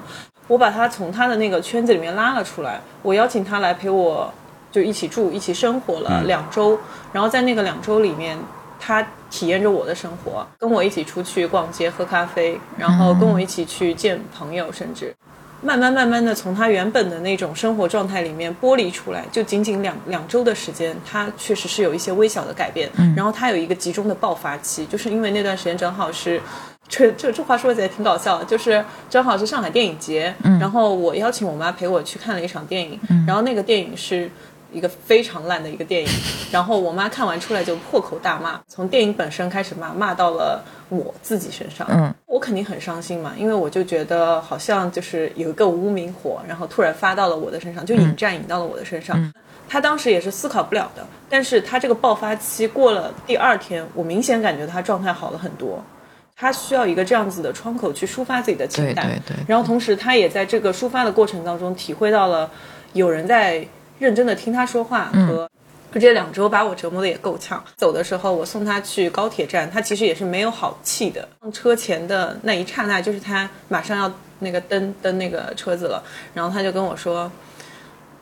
我把他从他的那个圈子里面拉了出来，我邀请他来陪我，就一起住、一起生活了嗯。两周，然后在那个两周里面，他体验着我的生活，跟我一起出去逛街、喝咖啡，然后跟我一起去见朋友，甚至慢慢慢慢的从他原本的那种生活状态里面剥离出来，就仅仅两两周的时间，他确实是有一些微小的改变。然后他有一个集中的爆发期，就是因为那段时间正好是。这这这话说起来挺搞笑的，就是正好是上海电影节，然后我邀请我妈陪我去看了一场电影，然后那个电影是一个非常烂的一个电影，然后我妈看完出来就破口大骂，从电影本身开始骂，骂到了我自己身上，嗯，我肯定很伤心嘛，因为我就觉得好像就是有一个无名火，然后突然发到了我的身上，就引战引到了我的身上。他当时也是思考不了的，但是他这个爆发期过了第二天，我明显感觉他状态好了很多。他需要一个这样子的窗口去抒发自己的情感，对对对然后同时他也在这个抒发的过程当中体会到了有人在认真的听他说话和。这两周把我折磨的也够呛。走的时候，我送他去高铁站，他其实也是没有好气的。上车前的那一刹那，就是他马上要那个登登那个车子了，然后他就跟我说：“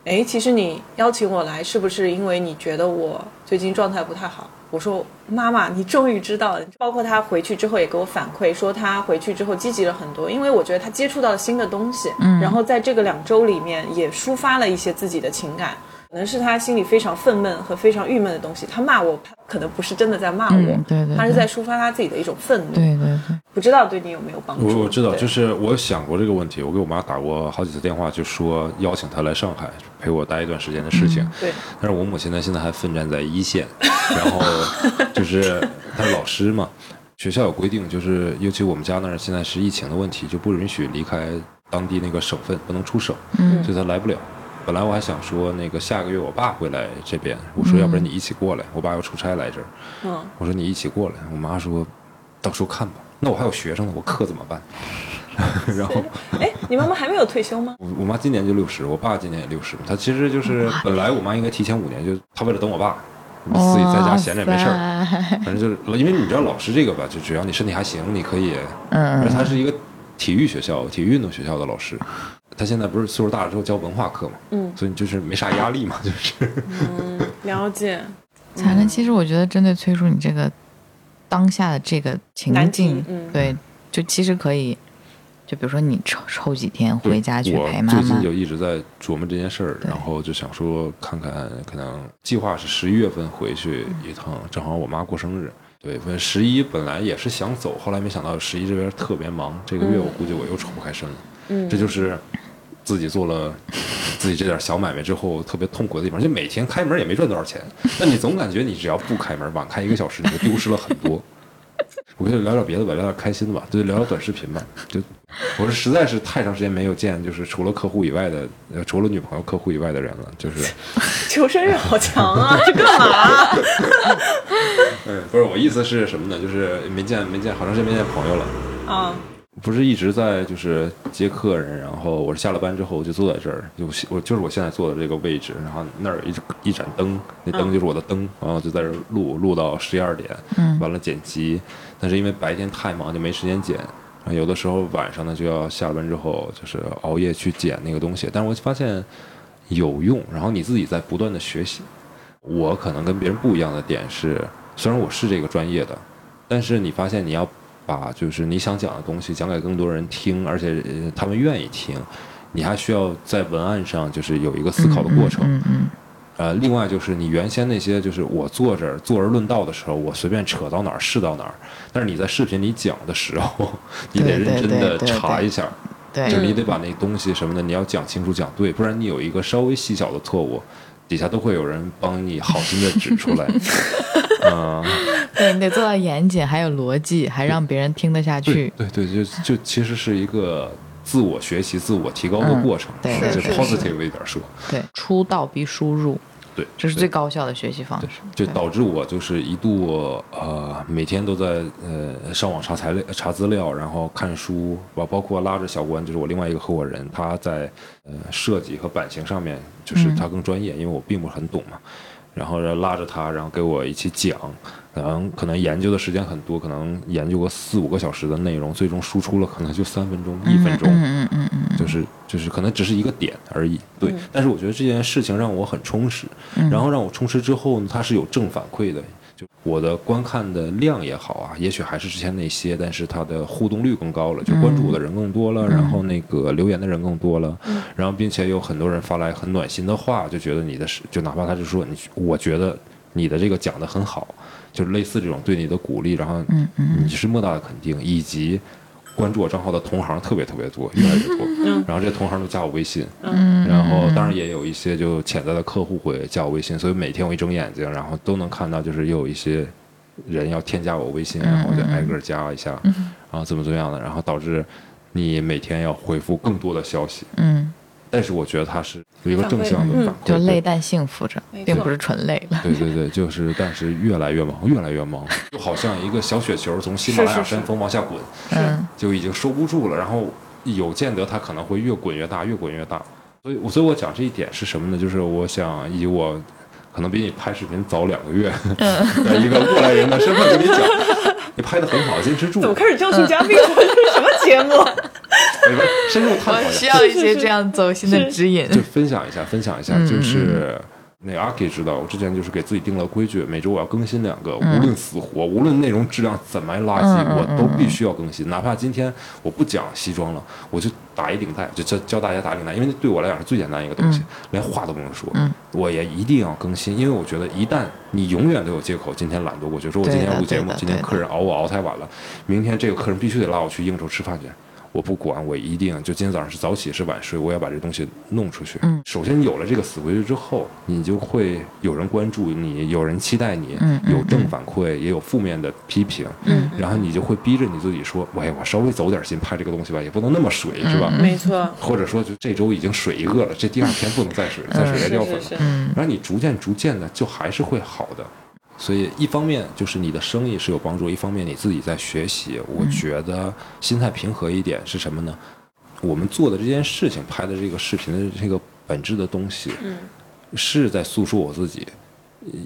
哎，其实你邀请我来，是不是因为你觉得我最近状态不太好？”我说：“妈妈，你终于知道了。”包括他回去之后也给我反馈说，他回去之后积极了很多，因为我觉得他接触到了新的东西，嗯，然后在这个两周里面也抒发了一些自己的情感。可能是他心里非常愤懑和非常郁闷的东西。他骂我，他可能不是真的在骂我，嗯对对对他是在抒发他自己的一种愤怒。对对对，不知道对你有没有帮助？我我知道，就是我想过这个问题，我给我妈打过好几次电话，就说邀请她来上海陪我待一段时间的事情。对，但是我母亲呢，现在还奋战在一线，然后就是她是老师嘛，学校有规定，就是尤其我们家那儿现在是疫情的问题，就不允许离开当地那个省份，不能出省，嗯所以她来不了。本来我还想说，那个下个月我爸会来这边，我说要不然你一起过来，我爸要出差来这儿，嗯，我说你一起过来，我妈说到时候看吧。那我还有学生呢，我课怎么办？然后哎，你妈妈还没有退休吗？我我妈今年就六十，我爸今年也六十。她其实就是本来我妈应该提前五年，就她为了等我爸，自己在家闲着也没事儿。反正就是因为你知道老师这个吧，就只要你身体还行，你可以。嗯而且他是一个体育学校、体育运动学校的老师，他现在不是岁数大了之后教文化课嘛，嗯所以就是没啥压力嘛，就是。嗯，了解。反正其实我觉得针对崔叔你这个当下的这个情境对，就其实可以，就比如说你抽抽几天回家去陪妈妈我最近，就一直在琢磨这件事儿，然后就想说看看，可能计划是十一月份回去一趟，正好我妈过生日。对，反正十一本来也是想走，后来没想到十一这边特别忙，这个月我估计我又抽不开身了。嗯，这就是自己做了自己这点小买卖之后特别痛苦的地方，就每天开门也没赚多少钱，但你总感觉你只要不开门，晚开一个小时，你就丢失了很多。我跟你聊点别的吧，聊点开心的吧，就聊聊短视频吧。就我是实在是太长时间没有见，就是除了客户以外的，呃，除了女朋友、客户以外的人了。就是，求生欲好强啊！这 干嘛？嗯，不是我意思是什么呢？就是没见没见，好长时间没见朋友了。啊，不是一直在就是接客人，然后我是下了班之后就坐在这儿，就我就是我现在坐的这个位置，然后那儿一一盏灯，那灯就是我的灯，然后就在这儿录录到十一二点，嗯完了剪辑，但是因为白天太忙就没时间剪，啊有的时候晚上呢就要下班之后就是熬夜去剪那个东西，但是我发现有用，然后你自己在不断的学习。我可能跟别人不一样的点是，虽然我是这个专业的，但是你发现你要把就是你想讲的东西讲给更多人听，而且呃他们愿意听，你还需要在文案上就是有一个思考的过程。嗯嗯呃，另外就是你原先那些就是我坐这儿坐而论道的时候，我随便扯到哪儿是到哪儿，但是你在视频里讲的时候，你得认真的查一下，对，就你得把那东西什么的你要讲清楚讲对，不然你有一个稍微细小的错误，底下都会有人帮你好心的指出来。嗯、对你得做到严谨，还有逻辑，还让别人听得下去。对对，就就其实是一个自我学习、自我提高的嗯过程，对就对是 positive 一点说。对，出道必输入，对，这是对最高效的学习方式。就导致我就是一度呃每天都在呃上网查材料、查资料，然后看书，包包括拉着小关，就是我另外一个合伙人，他在呃设计和版型上面，就是嗯他更专业，因为我并不是很懂嘛。然后拉着他，然后给我一起讲，可能可能研究的时间很多，可能研究个四五个小时的内容，最终输出了可能就三分钟、一分钟。嗯嗯嗯嗯就是就是可能只是一个点而已，对。但是我觉得这件事情让我很充实，嗯然后让我充实之后呢，它是有正反馈的，就我的观看的量也好啊，也许还是之前那些，但是它的互动率更高了，就关注我的人更多了，然后那个留言的人更多了，然后并且有很多人发来很暖心的话，就觉得你的是，就哪怕他就说你，我觉得你的这个讲的很好，就是类似这种对你的鼓励，然后你是莫大的肯定，以及关注我账号的同行特别特别多，越来越多。然后这些同行都加我微信，嗯，然后当然也有一些就潜在的客户会加我微信，所以每天我一睁眼睛，然后都能看到就是又有一些人要添加我微信，然后我就挨个儿加一下，然后怎么怎么样的，然后导致你每天要回复更多的消息。嗯，但是我觉得它是有一个正向的反馈就累但幸福着并不是纯累了。对对对，就是，但是越来越忙，越来越忙，就好像一个小雪球从喜马拉雅山峰往下滚，嗯就已经收不住了，然后有见得它可能会越滚越大，越滚越大。所以，我所以我讲这一点是什么呢？就是我想以我可能比你拍视频早两个月 的一个过来人的身份跟你讲，你拍的很好，坚持住怎，么开始教训嘉宾了？这是什么节目？深入探讨一下，我需要一些这样走心的指引。就分享一下，分享一下，嗯就是。那个阿 K 知道，我之前就是给自己定了规矩，每周我要更新两个，嗯无论死活，无论内容质量怎么垃圾，我都必须要更新。哪怕今天我不讲西装了，我就打一领带，就教教大家打领带，因为对我来讲是最简单一个东西，连话都不用说，嗯我也一定要更新，因为我觉得一旦你永远都有借口，今天懒惰过去，说我今天要录节目今天客人熬我熬太晚了，明天这个客人必须得拉我去应酬吃饭去。我不管，我一定就今天早上是早起是晚睡，我要把这东西弄出去。嗯首先有了这个死规矩之后，你就会有人关注你，有人期待你，有正反馈，也有负面的批评，嗯然后你就会逼着你自己说，喂，我稍微走点心拍这个东西吧，也不能那么水，是吧？嗯没错，或者说，就这周已经水一个了，这第二天不能再水，再水是该掉粉了。是是，嗯然后你逐渐逐渐的就还是会好的。所以一方面就是你的生意是有帮助，一方面你自己在学习。我觉得心态平和一点是什么呢？我们做的这件事情，拍的这个视频的这个本质的东西，嗯是在诉说我自己，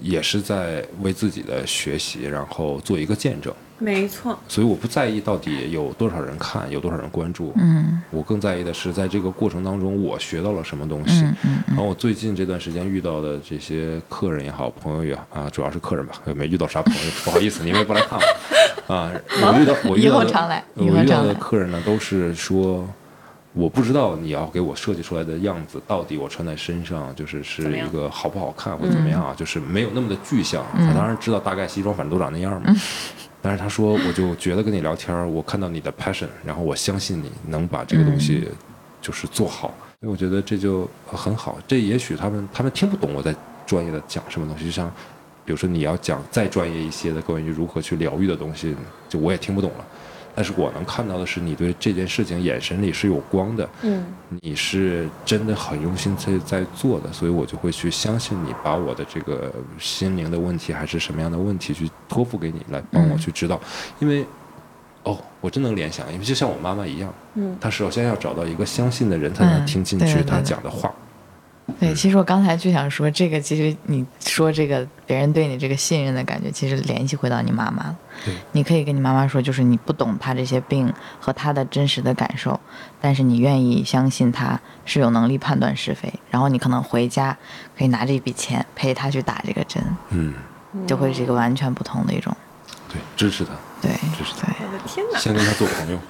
也是在为自己的学习，然后做一个见证。没错，所以我不在意到底有多少人看，有多少人关注，嗯我更在意的是在这个过程当中我学到了什么东西。嗯嗯然后我最近这段时间遇到的这些客人也好，朋友也好啊，主要是客人吧，没遇到啥朋友，不好意思，你们也不来看我 啊。我遇到我遇到的客人呢，都是说。我不知道你要给我设计出来的样子，到底我穿在身上就是是一个好不好看或者怎么样啊？就是没有那么的具象。嗯他当然知道大概西装反正都长那样嘛。但是他说，我就觉得跟你聊天儿，我看到你的 passion，然后我相信你能把这个东西就是做好。所以我觉得这就很好。这也许他们他们听不懂我在专业的讲什么东西，就像比如说你要讲再专业一些的关于如何去疗愈的东西，就我也听不懂了。但是我能看到的是，你对这件事情眼神里是有光的，嗯你是真的很用心在在做的，所以我就会去相信你，把我的这个心灵的问题还是什么样的问题去托付给你，来帮我去指导。因为，哦，我真能联想，因为就像我妈妈一样，嗯她首先要找到一个相信的人，才能嗯听进去她讲的话。对，其实我刚才就想说，这个其实你说这个别人对你这个信任的感觉，其实联系回到你妈妈了。对，你可以跟你妈妈说，就是你不懂她这些病和她的真实的感受，但是你愿意相信她是有能力判断是非，然后你可能回家可以拿着一笔钱陪她去打这个针，嗯，就会是一个完全不同的一种对，支持他，对支持他，对。我的天哪！先跟他做朋友。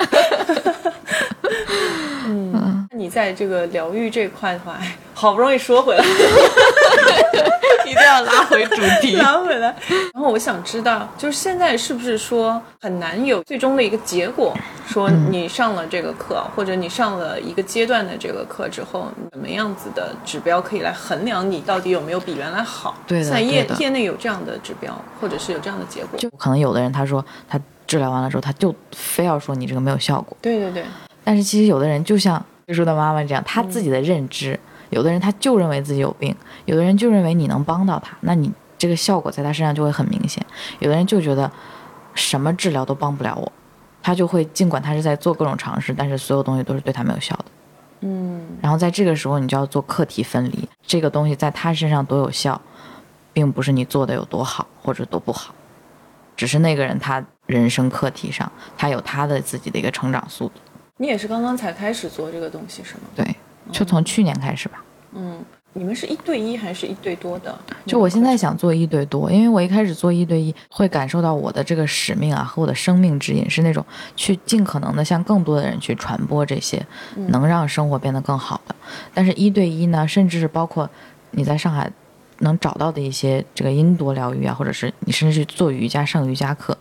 嗯，你在这个疗愈这块的话，哎，好不容易说回来，一定要拉回主题。拉回来。然后我想知道，就是现在是不是说很难有最终的一个结果？说你上了这个课，或者你上了一个阶段的这个课之后，怎么样子的指标可以来衡量你到底有没有比原来好？对的在业业内有这样的指标，或者是有这样的结果？就可能有的人他说他治疗完了之后，他就非要说你这个没有效果，对对对，但是其实有的人就像瑞叔的妈妈这样，他自己的认知，有的人他就认为自己有病，有的人就认为你能帮到他，那你这个效果在他身上就会很明显。有的人就觉得什么治疗都帮不了我，他就会尽管他是在做各种尝试，但是所有东西都是对他没有效的。嗯，然后在这个时候，你就要做课题分离，这个东西在他身上多有效，并不是你做的有多好或者多不好，只是那个人他人生课题上，他有他的自己的一个成长速度。你也是刚刚才开始做这个东西是吗？对，就从去年开始吧。嗯，你们是一对一还是一对多的？就我现在想做一对多，因为我一开始做一对一，会感受到我的这个使命啊和我的生命指引是那种去尽可能的向更多的人去传播这些能让生活变得更好的。但是，一对一呢，甚至是包括你在上海能找到的一些这个音多疗愈啊，或者是你甚至去做瑜伽上瑜伽课，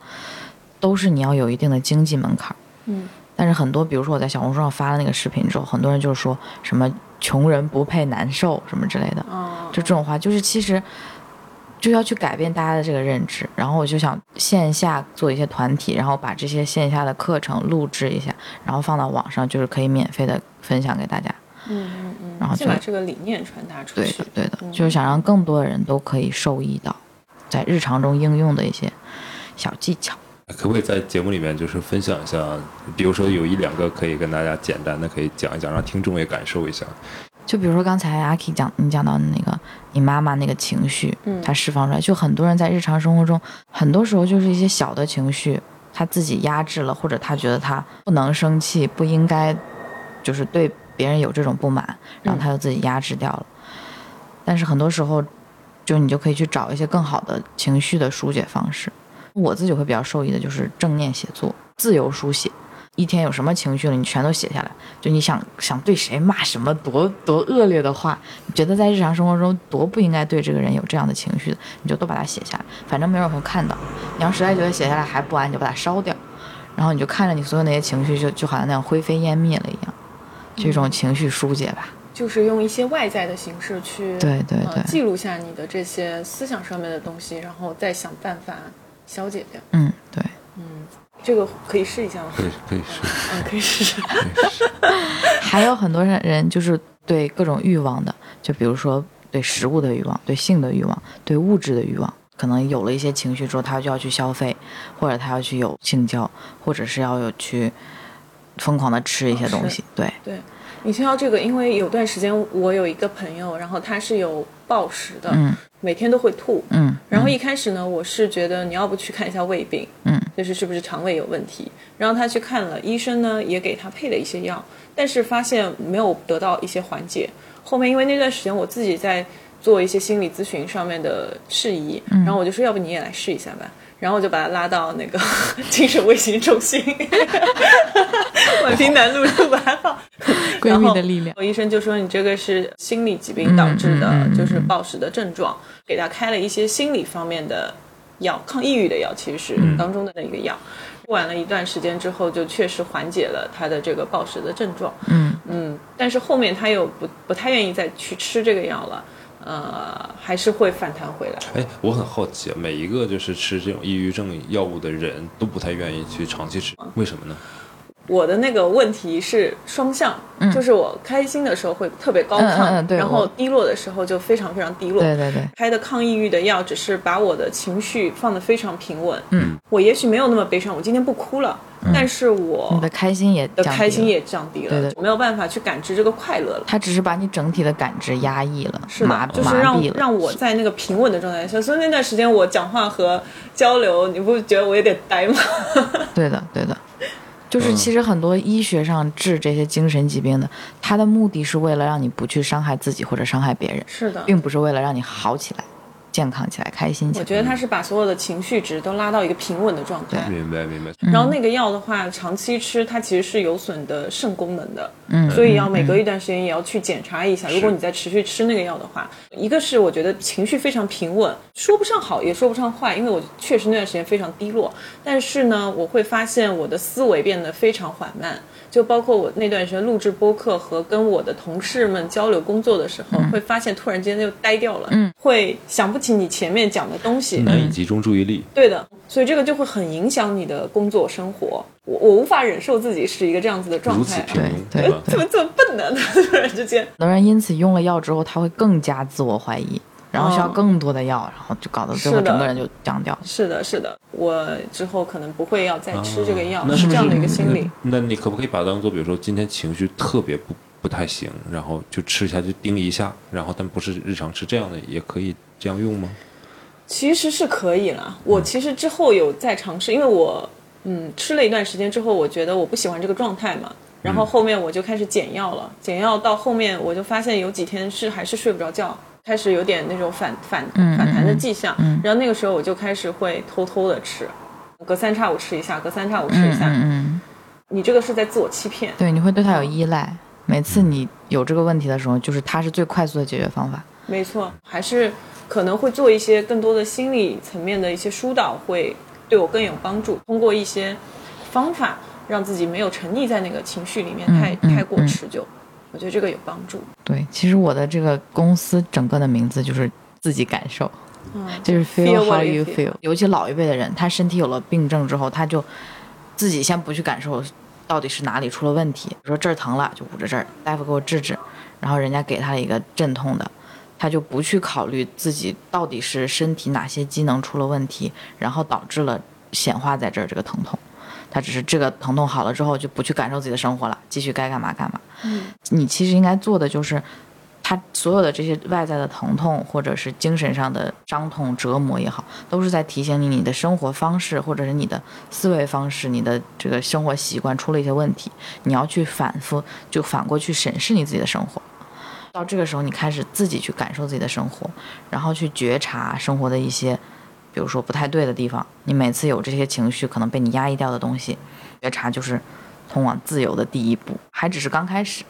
都是你要有一定的经济门槛儿。嗯但是很多，比如说我在小红书上发了那个视频之后，很多人就说什么“穷人不配难受”什么之类的。哦，就这种话，就是其实就要去改变大家的这个认知。然后我就想线下做一些团体，然后把这些线下的课程录制一下，然后放到网上，就是可以免费的分享给大家。嗯嗯嗯，然后就把这个理念传达出去对的，。对的，就是想让更多的人都可以受益到在日常中应用的一些小技巧。可不可以在节目里面就是分享一下，比如说有一两个可以跟大家简单的可以讲一讲，让听众也感受一下。就比如说刚才阿 K 讲你讲到的那个你妈妈那个情绪，嗯她释放出来，就很多人在日常生活中，很多时候就是一些小的情绪，他自己压制了，或者他觉得他不能生气，不应该，就是对别人有这种不满，然后他就自己压制掉了。但是很多时候，就你就可以去找一些更好的情绪的疏解方式。我自己会比较受益的就是正念写作、自由书写。一天有什么情绪了，你全都写下来。就你想想对谁骂什么多多恶劣的话，你觉得在日常生活中多不应该对这个人有这样的情绪的，你就都把它写下来。反正没有人会看到。你要实在觉得写下来还不安，你就把它烧掉。然后你就看着你所有那些情绪就，就好像那样灰飞烟灭了一样，这种情绪疏解吧。就是用一些外在的形式去对对对呃记录下你的这些思想上面的东西，然后再想办法消解掉。嗯，对。嗯这个可以试一下吗？可以可以试，嗯，可以试试。可以试。还有很多人就是对各种欲望的，就比如说对食物的欲望、对性的欲望、对物质的欲望，可能有了一些情绪之后，他就要去消费，或者他要去有性交，或者是要有去疯狂的吃一些东西。对，对你听到这个，因为有段时间我有一个朋友，然后他是有暴食的，嗯每天都会吐。嗯，然后一开始呢，我是觉得你要不去看一下胃病，嗯，就是是不是肠胃有问题。然后他去看了，医生呢也给他配了一些药，但是发现没有得到一些缓解。后面因为那段时间我自己在做一些心理咨询上面的事宜，然后我就说要不你也来试一下吧。然后我就把他拉到那个 精神卫星中心，宛平南路六百号。闺蜜的力量。我医生就说你这个是心理疾病导致的，就是暴食的症状，给他开了一些心理方面的药，抗抑郁的药，其实是嗯当中的那个药。晚了一段时间之后，就确实缓解了他的这个暴食的症状。嗯嗯，但是后面他又不不太愿意再去吃这个药了，呃，还是会反弹回来。哎，我很好奇，每一个就是吃这种抑郁症药物的人都不太愿意去长期吃，为什么呢？我的那个问题是双向，就是我开心的时候会特别高亢，嗯嗯嗯然后低落的时候就非常非常低落。对对对，开的抗抑郁的药只是把我的情绪放得非常平稳。嗯，我也许没有那么悲伤，我今天不哭了，但是我你的开心也降低了的开心也降低了，对的没有办法去感知这个快乐了。它只是把你整体的感知压抑了，是麻的，就是麻痹了。让让我在那个平稳的状态下，所以那段时间我讲话和交流，你不觉得我有点呆吗？对的，对的。就是嗯其实很多医学上治这些精神疾病的，它的目的是为了让你不去伤害自己或者伤害别人，是的，并不是为了让你好起来、健康起来、开心起来。我觉得他是把所有的情绪值都拉到一个平稳的状态。明白明白。然后那个药的话，长期吃它其实是有损的肾功能的，嗯所以要每隔一段时间也要去检查一下。是如果你在持续吃那个药的话，一个是我觉得情绪非常平稳，说不上好也说不上坏，因为我确实那段时间非常低落。但是呢，我会发现我的思维变得非常缓慢，就包括我那段时间录制播客和跟我的同事们交流工作的时候，会发现突然间就呆掉了，嗯，会想不起你前面讲的东西，难以集中注意力。对的，所以这个就会很影响你的工作生活。我我无法忍受自己是一个这样子的状态，对？怎么这么笨呢？突然之间，很多人因此用了药之后，他会更加自我怀疑，然后需要嗯更多的药，然后就搞得最后是的整个人就僵掉。是的，是的，我之后可能不会要再吃这个药，啊那是不是这样的一个心理。那你可不可以把它当做，比如说今天情绪特别不不太行，然后就吃一下就盯一下，然后但不是日常吃这样的，也可以这样用吗？其实是可以了。我其实之后有在尝试，因为我嗯吃了一段时间之后，我觉得我不喜欢这个状态嘛。然后后面我就开始减药了，减药到后面我就发现有几天是还是睡不着觉，开始有点那种反反嗯反弹的迹象。嗯然后那个时候我就开始会偷偷的吃，隔三差五吃一下，隔三差五吃一嗯下。嗯嗯，你这个是在自我欺骗。对，你会对他有依赖。每次你有这个问题的时候，就是它是最快速的解决方法。没错，还是可能会做一些更多的心理层面的一些疏导，会对我更有帮助。通过一些方法，让自己没有沉溺在那个情绪里面太、嗯太过嗯持久。我觉得这个有帮助。对，其实我的这个公司整个的名字就是自己感受，嗯，就是 Feel how you you feel feel。尤其老一辈的人，他身体有了病症之后，他就自己先不去感受到底是哪里出了问题，比如说这儿疼了就捂着这儿，大夫给我治治，然后人家给他一个镇痛的，他就不去考虑自己到底是身体哪些机能出了问题，然后导致了显化在这儿这个疼痛。他只是这个疼痛好了之后，就不去感受自己的生活了，继续该干嘛干嘛。嗯，你其实应该做的就是，他所有的这些外在的疼痛，或者是精神上的伤痛、折磨也好，都是在提醒你你的生活方式，或者是你的思维方式、你的这个生活习惯出了一些问题，你要去反复就反过去审视你自己的生活。到这个时候，你开始自己去感受自己的生活，然后去觉察生活的一些，比如说不太对的地方。你每次有这些情绪可能被你压抑掉的东西，觉察就是通往自由的第一步，还只是刚开始。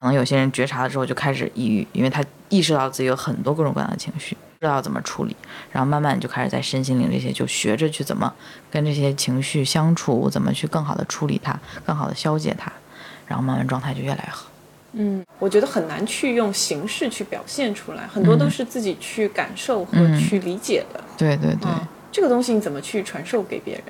可能有些人觉察了之后就开始抑郁，因为他意识到自己有很多各种各样的情绪，不知道怎么处理，然后慢慢就开始在身心灵这些就学着去怎么跟这些情绪相处，怎么去更好的处理它，更好的消解它，然后慢慢状态就越来越好。嗯，我觉得很难去用形式去表现出来，很多都是自己去感受和嗯。去理解的。对对对，嗯，这个东西你怎么去传授给别人？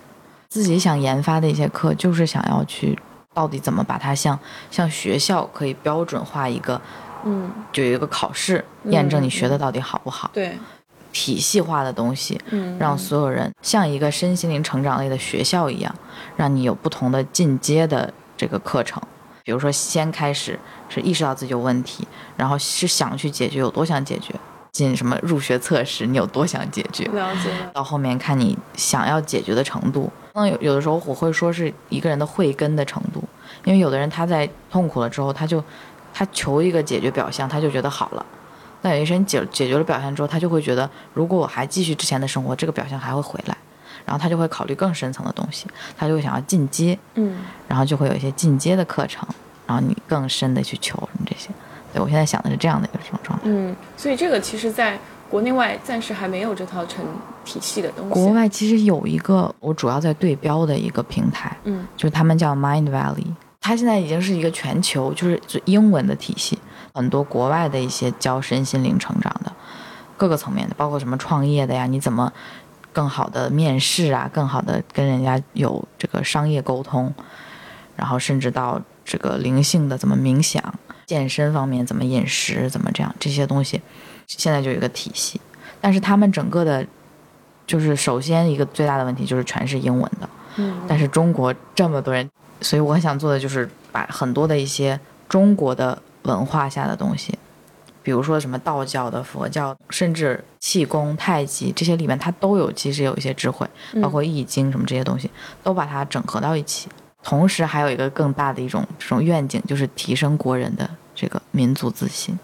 自己想研发的一些课，就是想要去到底怎么把它像像学校可以标准化一个，嗯，就有一个考试验证你学的到底好不好，对，体系化的东西，嗯，让所有人像一个身心灵成长类的学校一样，让你有不同的进阶的这个课程。比如说，先开始是意识到自己有问题，然后是想去解决，有多想解决，进什么入学测试，你有多想解决，了解。到后面看你想要解决的程度。那有有的时候我会说是一个人的慧根的程度，因为有的人他在痛苦了之后，他就他求一个解决表象，他就觉得好了。那有些人解解决了表象之后，他就会觉得，如果我还继续之前的生活，这个表象还会回来，然后他就会考虑更深层的东西，他就会想要进阶，嗯，然后就会有一些进阶的课程，然后你更深的去求什么这些。对我现在想的是这样的一个状态。嗯，所以这个其实在国内外暂时还没有这套成体系的东西。国外其实有一个我主要在对标的一个平台，嗯就是他们叫 Mind Valley，它现在已经是一个全球就是英文的体系，很多国外的一些教身心灵成长的各个层面的，包括什么创业的呀，你怎么更好的面试啊，更好的跟人家有这个商业沟通，然后甚至到这个灵性的怎么冥想、健身方面怎么饮食、怎么这样这些东西，现在就有一个体系，但是他们整个的，就是首先一个最大的问题就是全是英文的。嗯但是中国这么多人，所以我很想做的就是把很多的一些中国的文化下的东西，比如说什么道教的、佛教，甚至气功、太极这些里面，它都有其实有一些智慧，包括易经什么这些东西，都把它整合到一起。同时还有一个更大的一种这种愿景，就是提升国人的这个民族自信，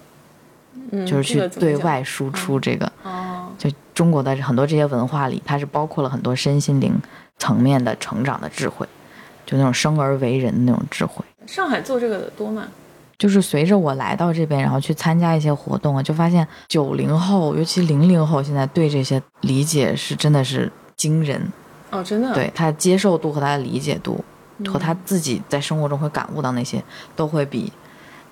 嗯就是去对外输出这个。哦，就中国的很多这些文化里，它是包括了很多身心灵层面的成长的智慧，就那种生而为人的那种智慧。上海做这个的多吗？就是随着我来到这边，然后去参加一些活动啊，就发现九零后，尤其零零后，现在对这些理解是真的是惊人。哦，真的，对他的接受度和他的理解度，嗯和他自己在生活中会感悟到那些，都会比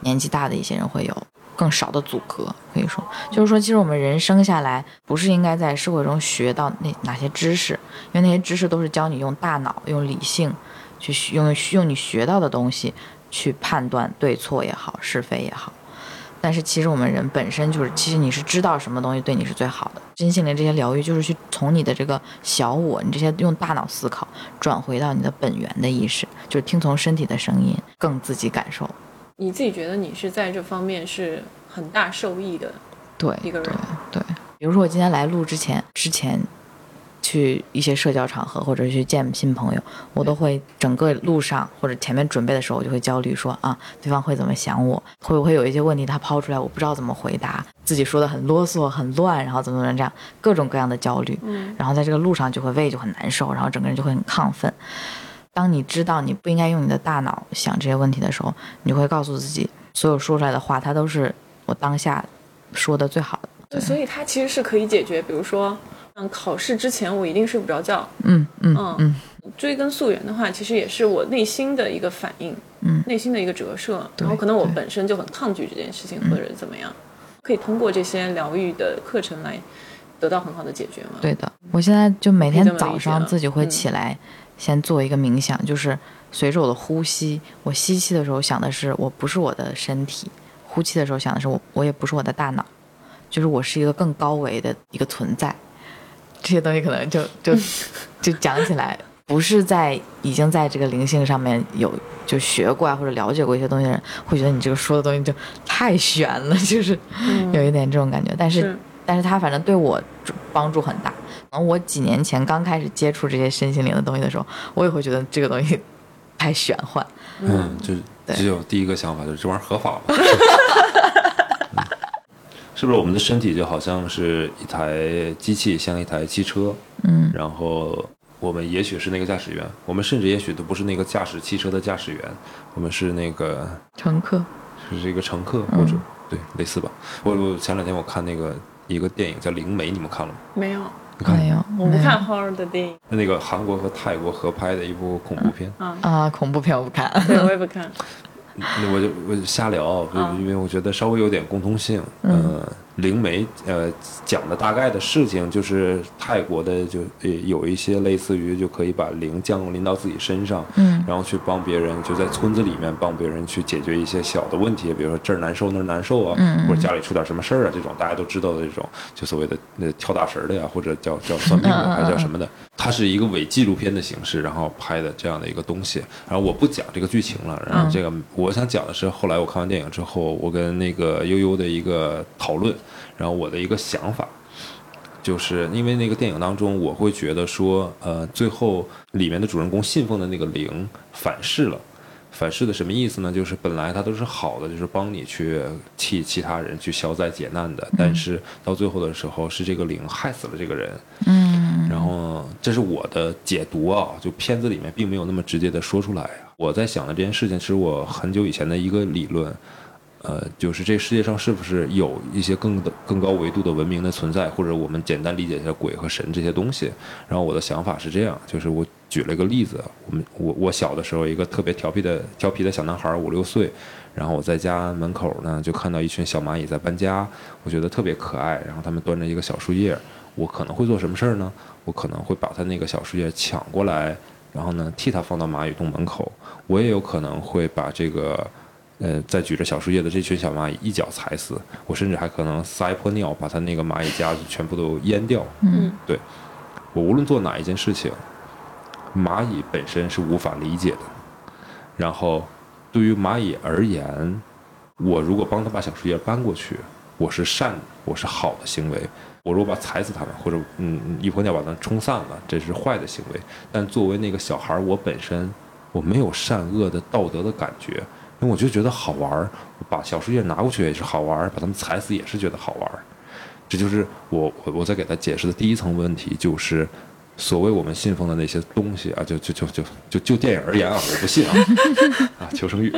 年纪大的一些人会有更少的阻隔。可以说，就是说，其实我们人生下来不是应该在社会中学到那哪些知识，因为那些知识都是教你用大脑、用理性去用用你学到的东西去判断对错也好，是非也好。但是其实我们人本身就是，其实你是知道什么东西对你是最好的。真心灵这些疗愈就是去从你的这个小我，你这些用大脑思考，转回到你的本源的意识，就是听从身体的声音，更自己感受。你自己觉得你是在这方面是很大受益的对对一个人。对，比如说我今天来录之前，之前去一些社交场合或者去见新朋友，我都会整个路上或者前面准备的时候，我就会焦虑说啊，对方会怎么想我？会不会有一些问题他抛出来，我不知道怎么回答，自己说的很啰嗦、很乱，然后怎么怎么这样，各种各样的焦虑。嗯然后在这个路上就会胃就很难受，然后整个人就会很亢奋。当你知道你不应该用你的大脑想这些问题的时候，你就会告诉自己，所有说出来的话，它都是我当下说的最好的。对，所以它其实是可以解决，比如说，嗯，考试之前我一定睡不着觉，嗯嗯嗯嗯追根溯源的话，其实也是我内心的一个反应，嗯内心的一个折射。然后可能我本身就很抗拒这件事情，或者怎么样，可以通过这些疗愈的课程来得到很好的解决吗？，对的。我现在就每天早上自己会嗯起来，先做一个冥想，就是随着我的呼吸，我吸气的时候想的是我不是我的身体，呼气的时候想的是我我也不是我的大脑，就是我是一个更高维的一个存在。这些东西可能就就 就讲起来，不是在已经在这个灵性上面有就学过啊或者了解过一些东西的人，会觉得你这个说的东西就太玄了，就是有一点这种感觉。但是是但是他反正对我帮助很大。然后我几年前刚开始接触这些身心灵的东西的时候，我也会觉得这个东西太玄幻。嗯，就只有第一个想法就是这玩意儿合法吗？嗯是不是我们的身体就好像是一台机器，像一台汽车，嗯。然后我们也许是那个驾驶员，我们甚至也许都不是那个驾驶汽车的驾驶员，我们是那个乘客，是一个乘客嗯或者、对类似吧。我我前两天我看那个一个电影叫《灵媒》，你们看了吗？没有，你看没有，没有我不看 horror 的电影。那个韩国和泰国合拍的一部恐怖片，啊，啊，恐怖片我不看。对我也不看。那我就我就瞎聊，因为我觉得稍微有点共通性。嗯呃，灵媒呃讲的大概的事情就是泰国的就呃有一些类似于就可以把灵降临到自己身上，嗯然后去帮别人就在村子里面帮别人去解决一些小的问题，比如说这儿难受那儿难受啊，嗯嗯或者家里出点什么事儿啊，这种大家都知道的这种就所谓的那跳大神儿的呀，或者叫叫算命的，还是叫什么的。它是一个伪纪录片的形式，然后拍的这样的一个东西。然后我不讲这个剧情了，然后这个我想讲的是，后来我看完电影之后，我跟那个悠悠的一个讨论，然后我的一个想法。就是因为那个电影当中，我会觉得说，呃，最后里面的主人公信奉的那个灵反噬了。反噬的什么意思呢？就是本来它都是好的，就是帮你去替其他人去消灾解难的，但是到最后的时候，是这个灵害死了这个人。嗯然后这是我的解读啊，就片子里面并没有那么直接的说出来啊。我在想的这件事情，是我很久以前的一个理论，呃，就是这世界上是不是有一些更的更高维度的文明的存在，或者我们简单理解一下鬼和神这些东西。然后我的想法是这样，就是我举了一个例子，我们我我小的时候，一个特别调皮的调皮的小男孩，五六岁，然后我在家门口呢就看到一群小蚂蚁在搬家，我觉得特别可爱，然后他们端着一个小树叶，我可能会做什么事儿呢？我可能会把他那个小树叶抢过来，然后呢替他放到蚂蚁洞门口。我也有可能会把这个，呃，在举着小树叶的这群小蚂蚁一脚踩死。我甚至还可能撒一泼尿，把他那个蚂蚁家全部都淹掉。嗯对我无论做哪一件事情，蚂蚁本身是无法理解的。然后，对于蚂蚁而言，我如果帮他把小树叶搬过去，我是善，我是好的行为；我如果把踩死它们，或者嗯一泼尿把它冲散了，这是坏的行为。但作为那个小孩儿，我本身我没有善恶的道德的感觉，我就觉得好玩儿，把小树叶拿过去也是好玩儿，把他们踩死也是觉得好玩儿。这就是我我我在给他解释的第一层问题，就是所谓我们信奉的那些东西啊，就就就就就就电影而言啊，我不信啊 啊，求生欲，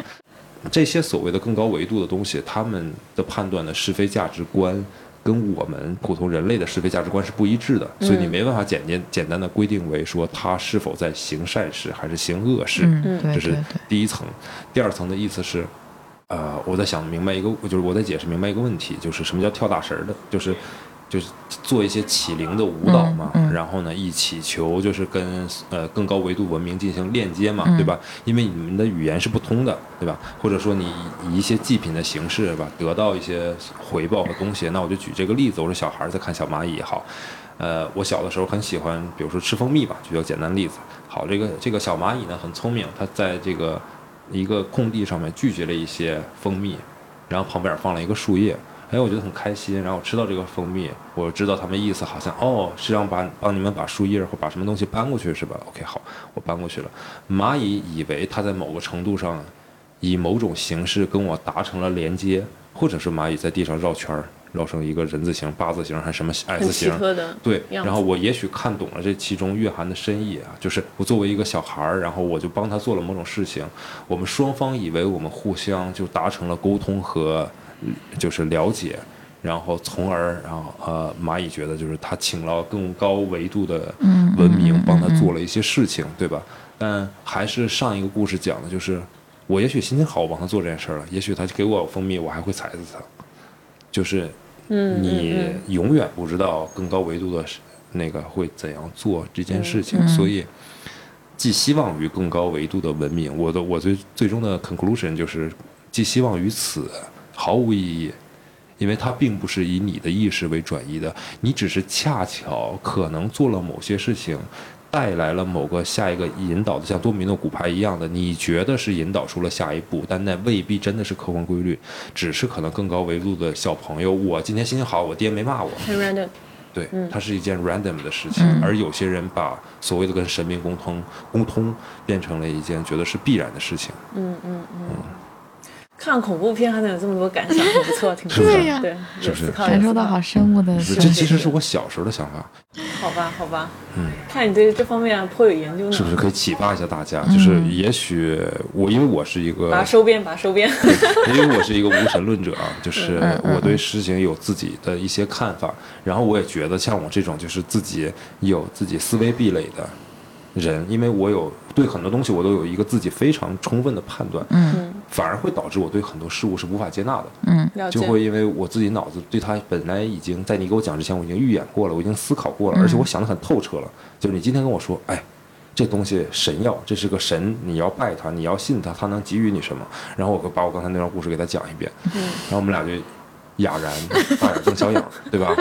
这些所谓的更高维度的东西，他们的判断的是非价值观跟我们普通人类的是非价值观是不一致的，所以你没办法简简简单的规定为说他是否在行善事还是行恶事，这是第一层。第二层的意思是，呃，我在想明白一个，就是我在解释明白一个问题，就是什么叫跳大神儿的，就是就是做一些起灵的舞蹈嘛，嗯嗯然后呢，一起求就是跟呃更高维度文明进行链接嘛，嗯对吧？因为你们的语言是不通的，对吧？或者说你以一些祭品的形式吧，得到一些回报和东西。那我就举这个例子，我说小孩儿在看小蚂蚁也好。呃，我小的时候很喜欢，比如说吃蜂蜜吧，举个简单例子。好，这个这个小蚂蚁呢很聪明，它在这个一个空地上面拒绝了一些蜂蜜，然后旁边放了一个树叶。哎，我觉得很开心。然后我吃到这个蜂蜜，我知道他们意思好像哦是让把帮你们把树叶或把什么东西搬过去是吧？OK，好，我搬过去了。蚂蚁以为它在某个程度上以某种形式跟我达成了连接，或者是蚂蚁在地上绕圈儿，绕成一个人字形、八字形还是什么 S 形，对，然后我也许看懂了这其中蕴含的深意啊，就是我作为一个小孩儿，然后我就帮他做了某种事情，我们双方以为我们互相就达成了沟通和嗯就是了解，然后从而然后呃蚂蚁觉得就是他请了更高维度的文明帮他做了一些事情，对吧？但还是上一个故事讲的就是，我也许心情好，我帮他做这件事儿了，也许他给我蜂蜜，我还会踩死他，就是，你永远不知道更高维度的那个会怎样做这件事情，所以寄希望于更高维度的文明。我的我最最终的 conclusion 就是寄希望于此毫无意义，因为它并不是以你的意识为转移的，你只是恰巧可能做了某些事情。带来了某个下一个引导的，像多米诺骨牌一样的，你觉得是引导出了下一步，但那未必真的是客观规律，只是可能更高维度的小朋友，我今天心情好，我爹没骂我，很 random，对嗯，它是一件 random 的事情，嗯而有些人把所谓的跟神明沟通沟通变成了一件觉得是必然的事情，嗯嗯嗯。看恐怖片还能有这么多感想，很不错，挺不错。对呀对，是感受到好。深恶的这其实是我小时候的想法，好吧，好吧，嗯，看你对这方面颇有研究呢。是不是可以启发一下大家？就是也许我因为我是一个把收编，把收编。因为我是一个无神论者啊，就是我对事情有自己的一些看法，然后我也觉得像我这种就是自己有自己思维壁垒的人，因为我有对很多东西我都有一个自己非常充分的判断，嗯反而会导致我对很多事物是无法接纳的，嗯就会因为我自己脑子对它本来已经在你给我讲之前我已经预演过了，我已经思考过了，嗯而且我想得很透彻了。就是你今天跟我说，哎，这东西神药，这是个神，你要拜他，你要信他，他能给予你什么？然后我把我刚才那段故事给他讲一遍，嗯然后我们俩就哑然大眼瞪小眼，对吧？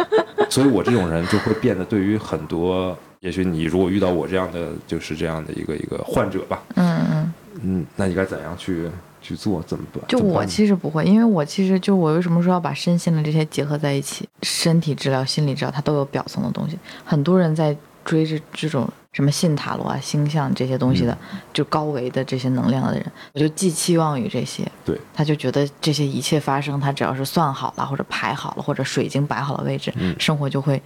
所以我这种人就会变得对于很多，也许你如果遇到我这样的，就是这样的一个一个患者吧，嗯嗯，嗯，那你该怎样去去做？怎么办？就我其实不会，因为我其实就我为什么说要把身心的这些结合在一起，身体治疗、心理治疗，它都有表层的东西。很多人在追着这种什么信塔罗啊、星象这些东西的，嗯就高维的这些能量的人，我就寄期望于这些。对，他就觉得这些一切发生，他只要是算好了，或者排好了，或者水晶摆好了位置，嗯生活就会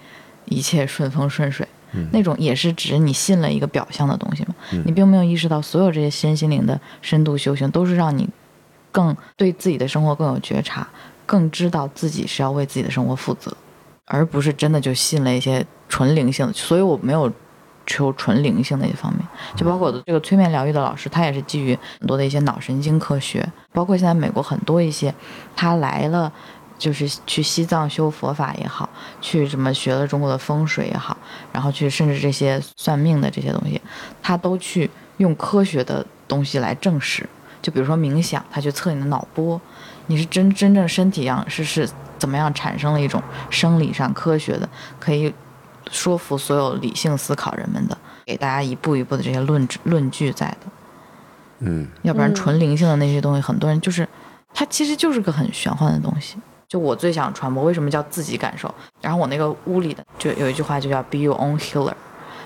一切顺风顺水。嗯那种也是指你信了一个表象的东西嘛，嗯你并没有意识到所有这些身心灵的深度修行，都是让你更对自己的生活更有觉察，更知道自己是要为自己的生活负责，而不是真的就信了一些纯灵性的。所以我没有求纯灵性的一方面，就包括我的这个催眠疗愈的老师，他也是基于很多的一些脑神经科学，包括现在美国很多一些他来了。就是去西藏修佛法也好，去什么学了中国的风水也好，然后去甚至这些算命的这些东西，他都去用科学的东西来证实。就比如说冥想，他去测你的脑波，你是真真正身体样是是怎么样产生了一种生理上科学的，可以说服所有理性思考人们的给大家一步一步的这些论论据在的。嗯，要不然嗯纯灵性的那些东西，很多人就是它其实就是个很玄幻的东西。就我最想传播，为什么叫自己感受？然后我那个屋里的就有一句话就叫 “be your own healer”，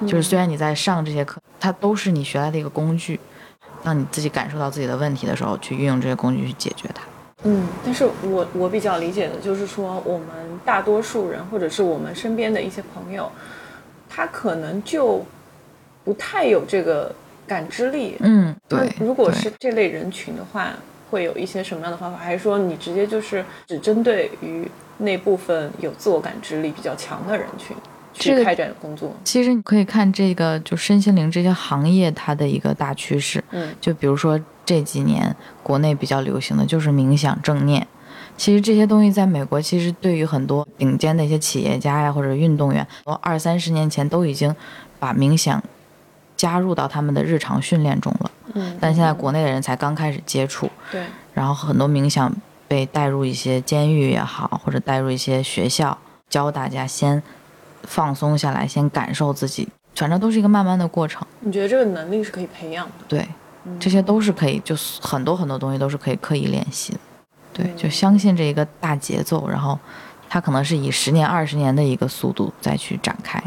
就是虽然你在上这些课，它都是你学来的一个工具。当你自己感受到自己的问题的时候，去运用这些工具去解决它。嗯，但是我我比较理解的就是说，我们大多数人或者是我们身边的一些朋友，他可能就不太有这个感知力。嗯，对。如果是这类人群的话，会有一些什么样的方法？还是说你直接就是只针对于那部分有自我感知力比较强的人群去开展工作？其实你可以看这个就身心灵这些行业它的一个大趋势，嗯就比如说这几年国内比较流行的就是冥想正念。其实这些东西在美国，其实对于很多顶尖的一些企业家呀或者运动员，二三十年前都已经把冥想加入到他们的日常训练中了。嗯，但现在国内的人才刚开始接触，对，然后很多冥想被带入一些监狱也好，或者带入一些学校，教大家先放松下来，先感受自己，反正都是一个慢慢的过程。你觉得这个能力是可以培养的？对，这些都是可以，就是很多很多东西都是可以刻意练习的。对，嗯就相信这一个大节奏，然后它可能是以十年、二十年的一个速度再去展开。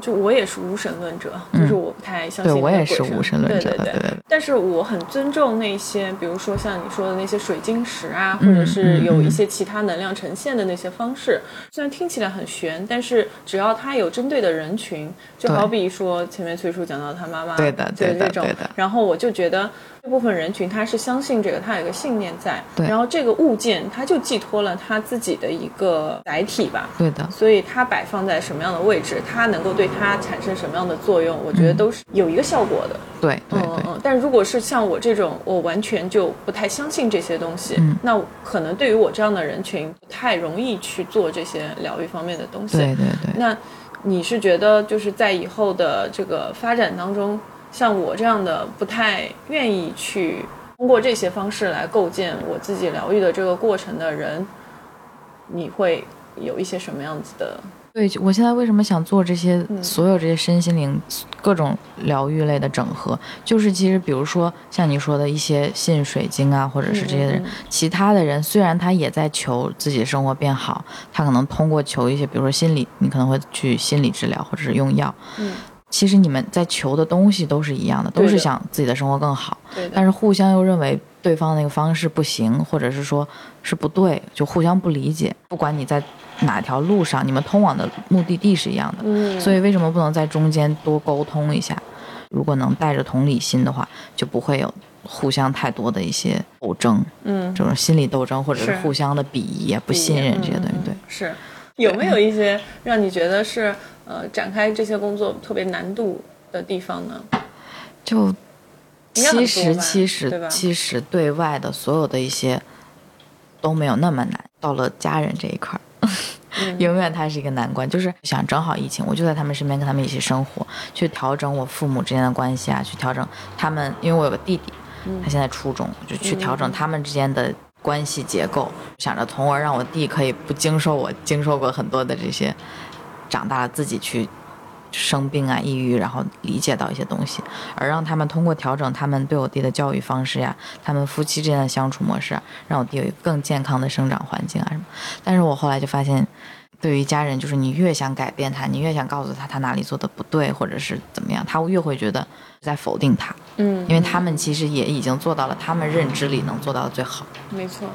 就我也是无神论者，嗯。就是我不太相信我也是无神论者对对对。对对。对但是我很尊重那些，比如说像你说的那些水晶石啊，嗯或者是有嗯。一些其他能量呈现的那些方式。虽然听起来很玄，但是只要它有针对的人群，就好比说前面崔叔讲到他妈妈，对的对的就是这种对的，然后我就觉得这部分人群他是相信这个，他有一个信念在，对然后这个物件它就寄托了他自己的一个载体吧，对的，所以它摆放在什么样的位置，它能够对它产生什么样的作用，我觉得都是有一个效果的。对对嗯，嗯。但如果是像我这种，我完全就不太相信这些东西，嗯那可能对于我这样的人群，不太容易去做这些疗愈方面的东西。对对对。那你是觉得就是在以后的这个发展当中，像我这样的不太愿意去通过这些方式来构建我自己疗愈的这个过程的人，你会有一些什么样子的？对，我现在为什么想做这些嗯所有这些身心灵各种疗愈类的整合，就是其实比如说像你说的一些信水晶啊，或者是这些人，其他的人虽然他也在求自己的生活变好，他可能通过求一些，比如说心理，你可能会去心理治疗或者是用药，嗯，其实你们在求的东西都是一样的，都是想自己的生活更好，但是互相又认为对方那个方式不行，或者是说是不对，就互相不理解。不管你在哪条路上，你们通往的目的地是一样的，嗯，所以为什么不能在中间多沟通一下？如果能带着同理心的话，就不会有互相太多的一些斗争，嗯，这种心理斗争或者是是。互相的鄙夷、不信任这些东西。对，是。有没有一些让你觉得是呃展开这些工作特别难度的地方呢？就其实其实其实对外的所有的一些都没有那么难，到了家人这一块儿。嗯 永远它是一个难关，就是想正好疫情，我就在他们身边跟他们一起生活，去调整我父母之间的关系啊，去调整他们，因为我有个弟弟，他现在初中，就去调整他们之间的关系结构，想着从而让我弟可以不经受我经受过很多的这些，长大了自己去生病啊、抑郁，然后理解到一些东西，而让他们通过调整他们对我弟的教育方式呀，他们夫妻之间的相处模式啊，让我弟有一个更健康的生长环境啊什么。但是我后来就发现，对于家人，就是你越想改变他，你越想告诉他他哪里做的不对，或者是怎么样，他越会觉得在否定他，嗯，因为他们其实也已经做到了他们认知里能做到的最好。没错，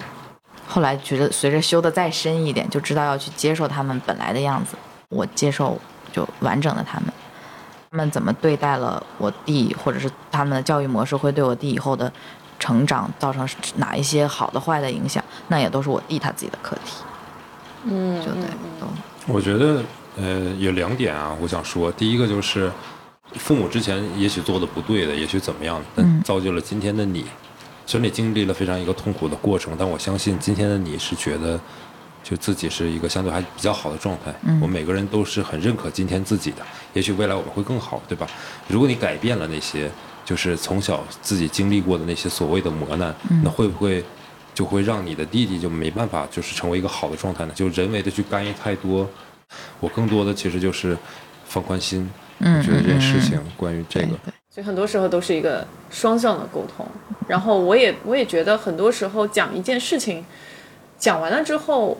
后来觉得随着修的再深一点，就知道要去接受他们本来的样子。我接受就完整的他们，他们怎么对待了我弟，或者是他们的教育模式会对我弟以后的成长造成哪一些好的坏的影响，那也都是我弟他自己的课题。嗯，就对，嗯都我觉得呃有两点啊，我想说，第一个就是父母之前也许做的不对的，也许怎么样，但嗯造就了今天的你。虽然你经历了非常一个痛苦的过程，但我相信今天的你是觉得，就自己是一个相对还比较好的状态。嗯我们每个人都是很认可今天自己的，也许未来我们会更好，对吧？如果你改变了那些，就是从小自己经历过的那些所谓的磨难，嗯那会不会就会让你的弟弟就没办法就是成为一个好的状态呢？就人为的去干预太多，我更多的其实就是放宽心，嗯，我觉得这件事嗯情关于这个，对所以很多时候都是一个双向的沟通。然后我也我也觉得很多时候讲一件事情，讲完了之后，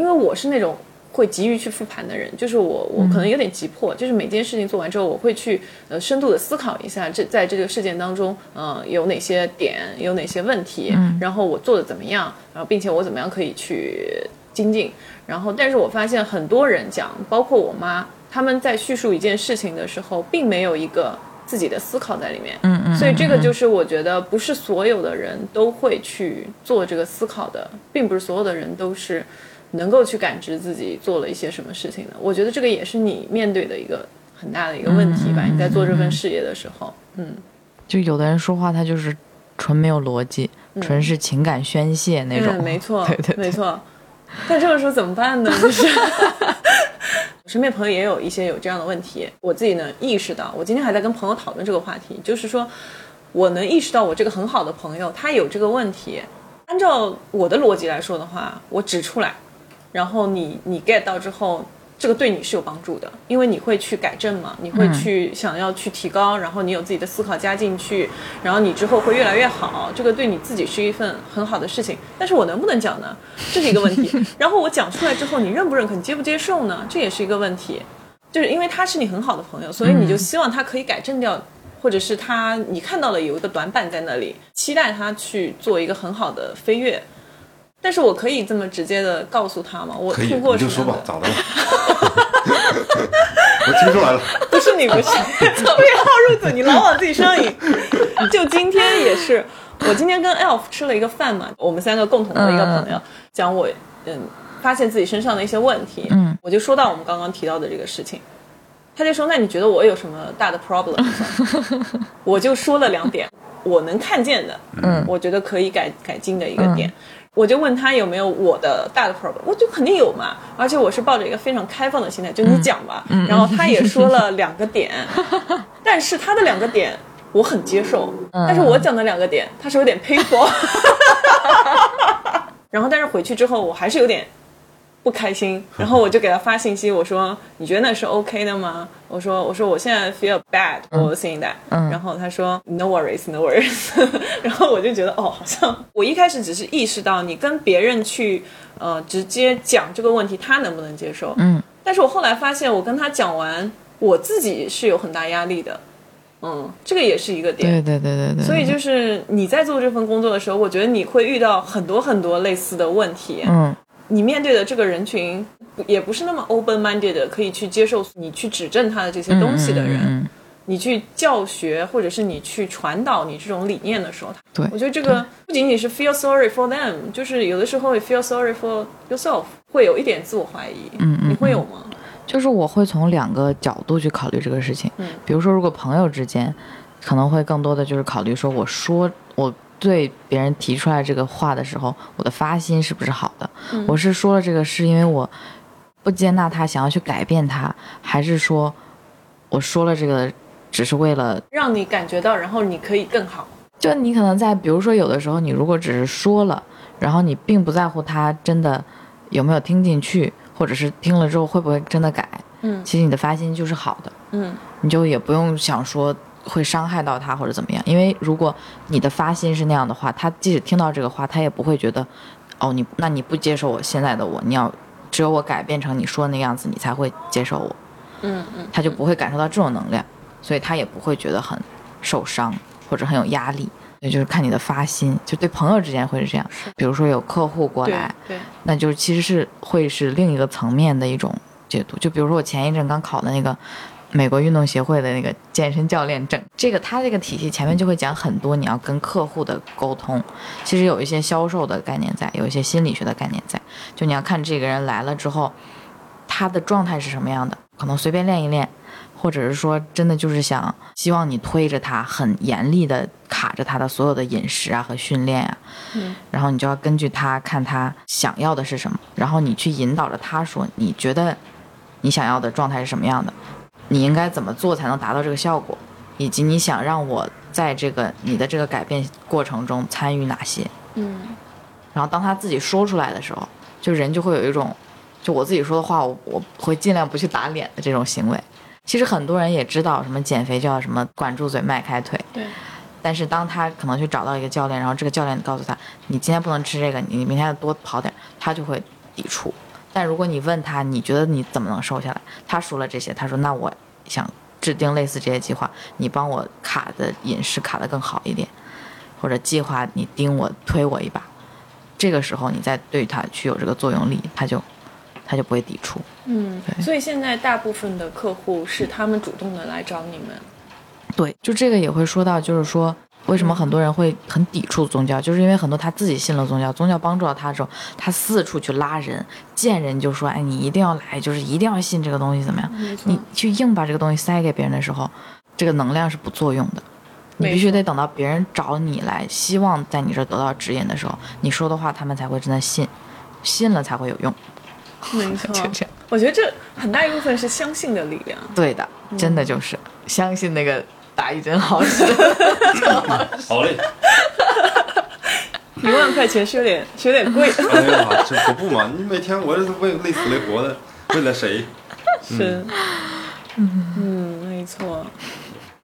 因为我是那种会急于去复盘的人，就是我我可能有点急迫，就是每件事情做完之后，我会去呃深度的思考一下，这在这个事件当中，呃有哪些点，有哪些问题，然后我做的怎么样，然后并且我怎么样可以去精进。然后，但是我发现很多人讲，包括我妈，他们在叙述一件事情的时候，并没有一个自己的思考在里面。嗯嗯，所以这个就是我觉得不是所有的人都会去做这个思考的，并不是所有的人都是能够去感知自己做了一些什么事情的。我觉得这个也是你面对的一个很大的一个问题吧。你在做这份事业的时候，嗯，就有的人说话他就是纯没有逻辑，纯是情感宣泄那种。嗯，没错，对对对没错。但这个时候怎么办呢？就是 我身边朋友也有一些有这样的问题，我自己呢意识到，我今天还在跟朋友讨论这个话题，就是说我能意识到我这个很好的朋友他有这个问题，按照我的逻辑来说的话，我指出来，然后你你 get 到之后。这个对你是有帮助的，因为你会去改正嘛，你会去想要去提高，然后你有自己的思考加进去，然后你之后会越来越好。这个对你自己是一份很好的事情。但是我能不能讲呢？这是一个问题。然后我讲出来之后，你认不认可，你接不接受呢？这也是一个问题。就是因为他是你很好的朋友，所以你就希望他可以改正掉，或者是他你看到了有一个短板在那里，期待他去做一个很好的飞跃。但是我可以这么直接的告诉他吗？我可以，通过你就说吧咋的了？我听出来了，不是你不是，特别好入嘴，你老往自己身上引。就今天也是，我今天跟 Elf 吃了一个饭嘛，我们三个共同的一个朋友，讲我嗯发现自己身上的一些问题，嗯，我就说到我们刚刚提到的这个事情，他就说那你觉得我有什么大的 problem？我就说了两点，我能看见的，嗯我觉得可以改改进的一个点。我就问他有没有我的大的 problem，我就肯定有嘛，而且我是抱着一个非常开放的心态，就你讲吧。然后他也说了两个点，但是他的两个点我很接受，但是我讲的两个点他是有点 painful。然后但是回去之后我还是有点不开心，然后我就给他发信息，我说 你觉得那是 OK 的吗？我说我说我现在 feel bad for saying that，、然后他说 No worries, no worries，然后我就觉得哦，好像我一开始只是意识到你跟别人去呃直接讲这个问题，他能不能接受？嗯，但是我后来发现，我跟他讲完，我自己是有很大压力的，嗯，这个也是一个点。对对对对对。所以就是你在做这份工作的时候，我觉得你会遇到很多很多类似的问题。嗯你面对的这个人群也不是那么 open minded 的，可以去接受你去指正他的这些东西的人。嗯嗯你去教学或者是你去传导你这种理念的时候，对我觉得这个不仅仅是 feel sorry for them，就是有的时候也 feel sorry for yourself，会有一点自我怀疑。嗯嗯你会有吗？就是我会从两个角度去考虑这个事情。嗯比如说，如果朋友之间，可能会更多的就是考虑说，我说我对别人提出来这个话的时候，我的发心是不是好的？嗯我是说了这个是因为我不接纳他，想要去改变他，还是说我说了这个只是为了？让你感觉到，然后你可以更好。就你可能在，比如说有的时候，你如果只是说了，然后你并不在乎他真的有没有听进去，或者是听了之后会不会真的改，嗯其实你的发心就是好的。嗯你就也不用想说会伤害到他或者怎么样，因为如果你的发心是那样的话，他即使听到这个话，他也不会觉得，哦，你那你不接受我现在的我，你要只有我改变成你说的那样子，你才会接受我，嗯嗯他就不会感受到这种能量，所以他也不会觉得很受伤或者很有压力。也就是看你的发心，就对朋友之间会是这样。比如说有客户过来，对，那就其实是会是另一个层面的一种解读。就比如说我前一阵刚考的那个美国运动协会的那个健身教练证，这个他这个体系前面就会讲很多你要跟客户的沟通，其实有一些销售的概念在，有一些心理学的概念在。就你要看这个人来了之后，他的状态是什么样的，可能随便练一练。或者是说，真的就是想希望你推着他，很严厉的卡着他的所有的饮食啊和训练啊，嗯然后你就要根据他看他想要的是什么，然后你去引导着他说，你觉得你想要的状态是什么样的，你应该怎么做才能达到这个效果，以及你想让我在这个你的这个改变过程中参与哪些。嗯然后当他自己说出来的时候，就人就会有一种，就我自己说的话，我我会尽量不去打脸的这种行为。其实很多人也知道什么减肥就要什么管住嘴迈开腿，对，但是当他可能去找到一个教练，然后这个教练告诉他，你今天不能吃这个，你明天要多跑点，他就会抵触。但如果你问他，你觉得你怎么能瘦下来？他说了这些，他说那我想制定类似这些计划，你帮我卡的饮食卡的更好一点，或者计划你盯我推我一把，这个时候你再对他去有这个作用力，他就他就不会抵触。嗯，所以现在大部分的客户是他们主动的来找你们。对，就这个也会说到，就是说为什么很多人会很抵触宗教，就是因为很多他自己信了宗教，宗教帮助到他之后，他四处去拉人，见人就说，哎，你一定要来，就是一定要信这个东西，怎么样？你去硬把这个东西塞给别人的时候，这个能量是不作用的。你必须得等到别人找你来，希望在你这儿得到指引的时候，你说的话他们才会真的信，信了才会有用。没错就这样，我觉得这很大一部分是相信的力量。对的，真的就是相信那个打一针好使。好嘞，一万块钱是有点是有点贵，哎呀，这可不嘛，你每天我这是为累死累活的，为了谁？是，嗯，没错。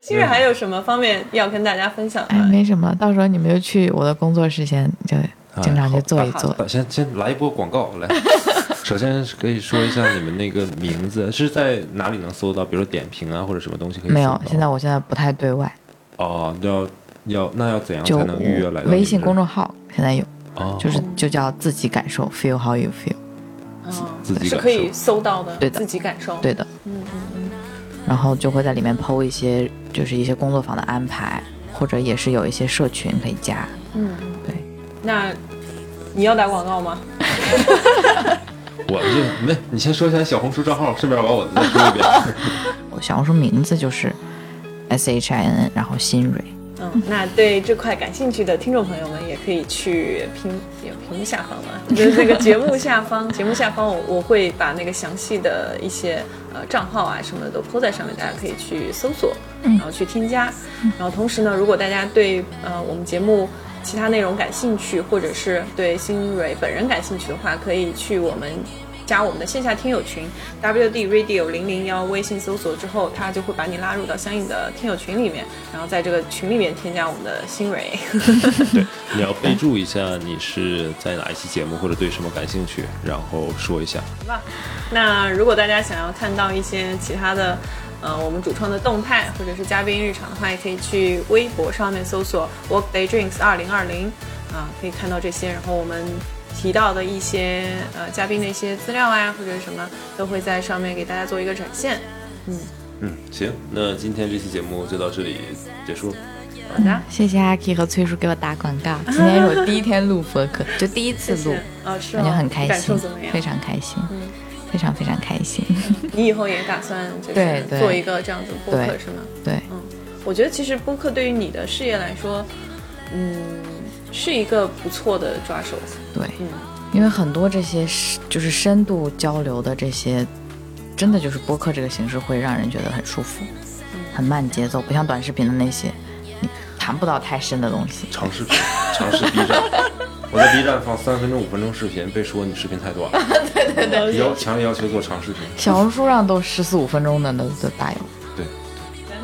今日还有什么方面要跟大家分享的哎，没什么，到时候你们就去我的工作室先，就经常去做一做。呃先先来一波广告来。首先可以说一下你们那个名字是在哪里能搜到？比如说点评啊，或者什么东西可以没有，现在我现在不太对外，哦，要要那要怎样就才能预约来微信公众众号现在有，哦，就是就叫自己感受，feel how you feel。嗯，自己感是可以搜到的，对的自己感受。对的，嗯嗯嗯，然后就会在里面 PO 一些就是一些工作坊的安排，或者也是有一些社群可以加。嗯，对。那你要打广告吗？我这没，你先说一下小红书账号，顺便把我的再说一遍。我小红书名字就是 S H I N N，然后新蕊。嗯，那对这块感兴趣的听众朋友们，也可以去屏有屏幕下方嘛，就是那个节目下方，节目下方我我会把那个详细的一些呃账号啊什么的都铺在上面，大家可以去搜索，然后去添加。然后同时呢，如果大家对呃我们节目其他内容感兴趣，或者是对新蕊本人感兴趣的话，可以去我们。加我们的线下听友群 WD Radio 零零幺，微信搜索之后，他就会把你拉入到相应的听友群里面，然后在这个群里面添加我们的新蕊。对，你要备注一下你是在哪一期节目或者对什么感兴趣，然后说一下。好吧，那如果大家想要看到一些其他的，呃，我们主创的动态或者是嘉宾日常的话，也可以去微博上面搜索 Workday Drinks 二零二零，啊，可以看到这些。然后我们提到的一些呃嘉宾的一些资料啊，或者是什么，都会在上面给大家做一个展现。嗯嗯，行，那今天这期节目就到这里结束。好的，谢谢阿 K 和崔叔给我打广告。今天是我第一天录播客，就第一次录谢谢，。哦，是哦，感觉很开感受心怎么样非？常开心，嗯非常非常开心。你以后也打算就是做一个这样子的播客是吗？对，嗯我觉得其实播客对于你的事业来说，嗯，是一个不错的抓手。对，嗯，因为很多这些是就是深度交流的这些，真的就是播客这个形式会让人觉得很舒服，很慢节奏，不像短视频的那些，你谈不到太深的东西。长视频，长视站，我在 B 站放三分钟、五分钟视频，被说你视频太短。对对对，要强烈要求做长视频。小红书上都十四五分钟的那都大有。对，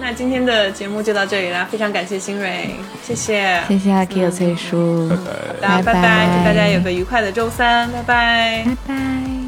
那今天的节目就到这里啦，非常感谢新蕊，谢谢，谢谢阿 K 和崔叔，拜拜。大家拜拜拜祝大家有个愉快的周三，拜拜拜拜。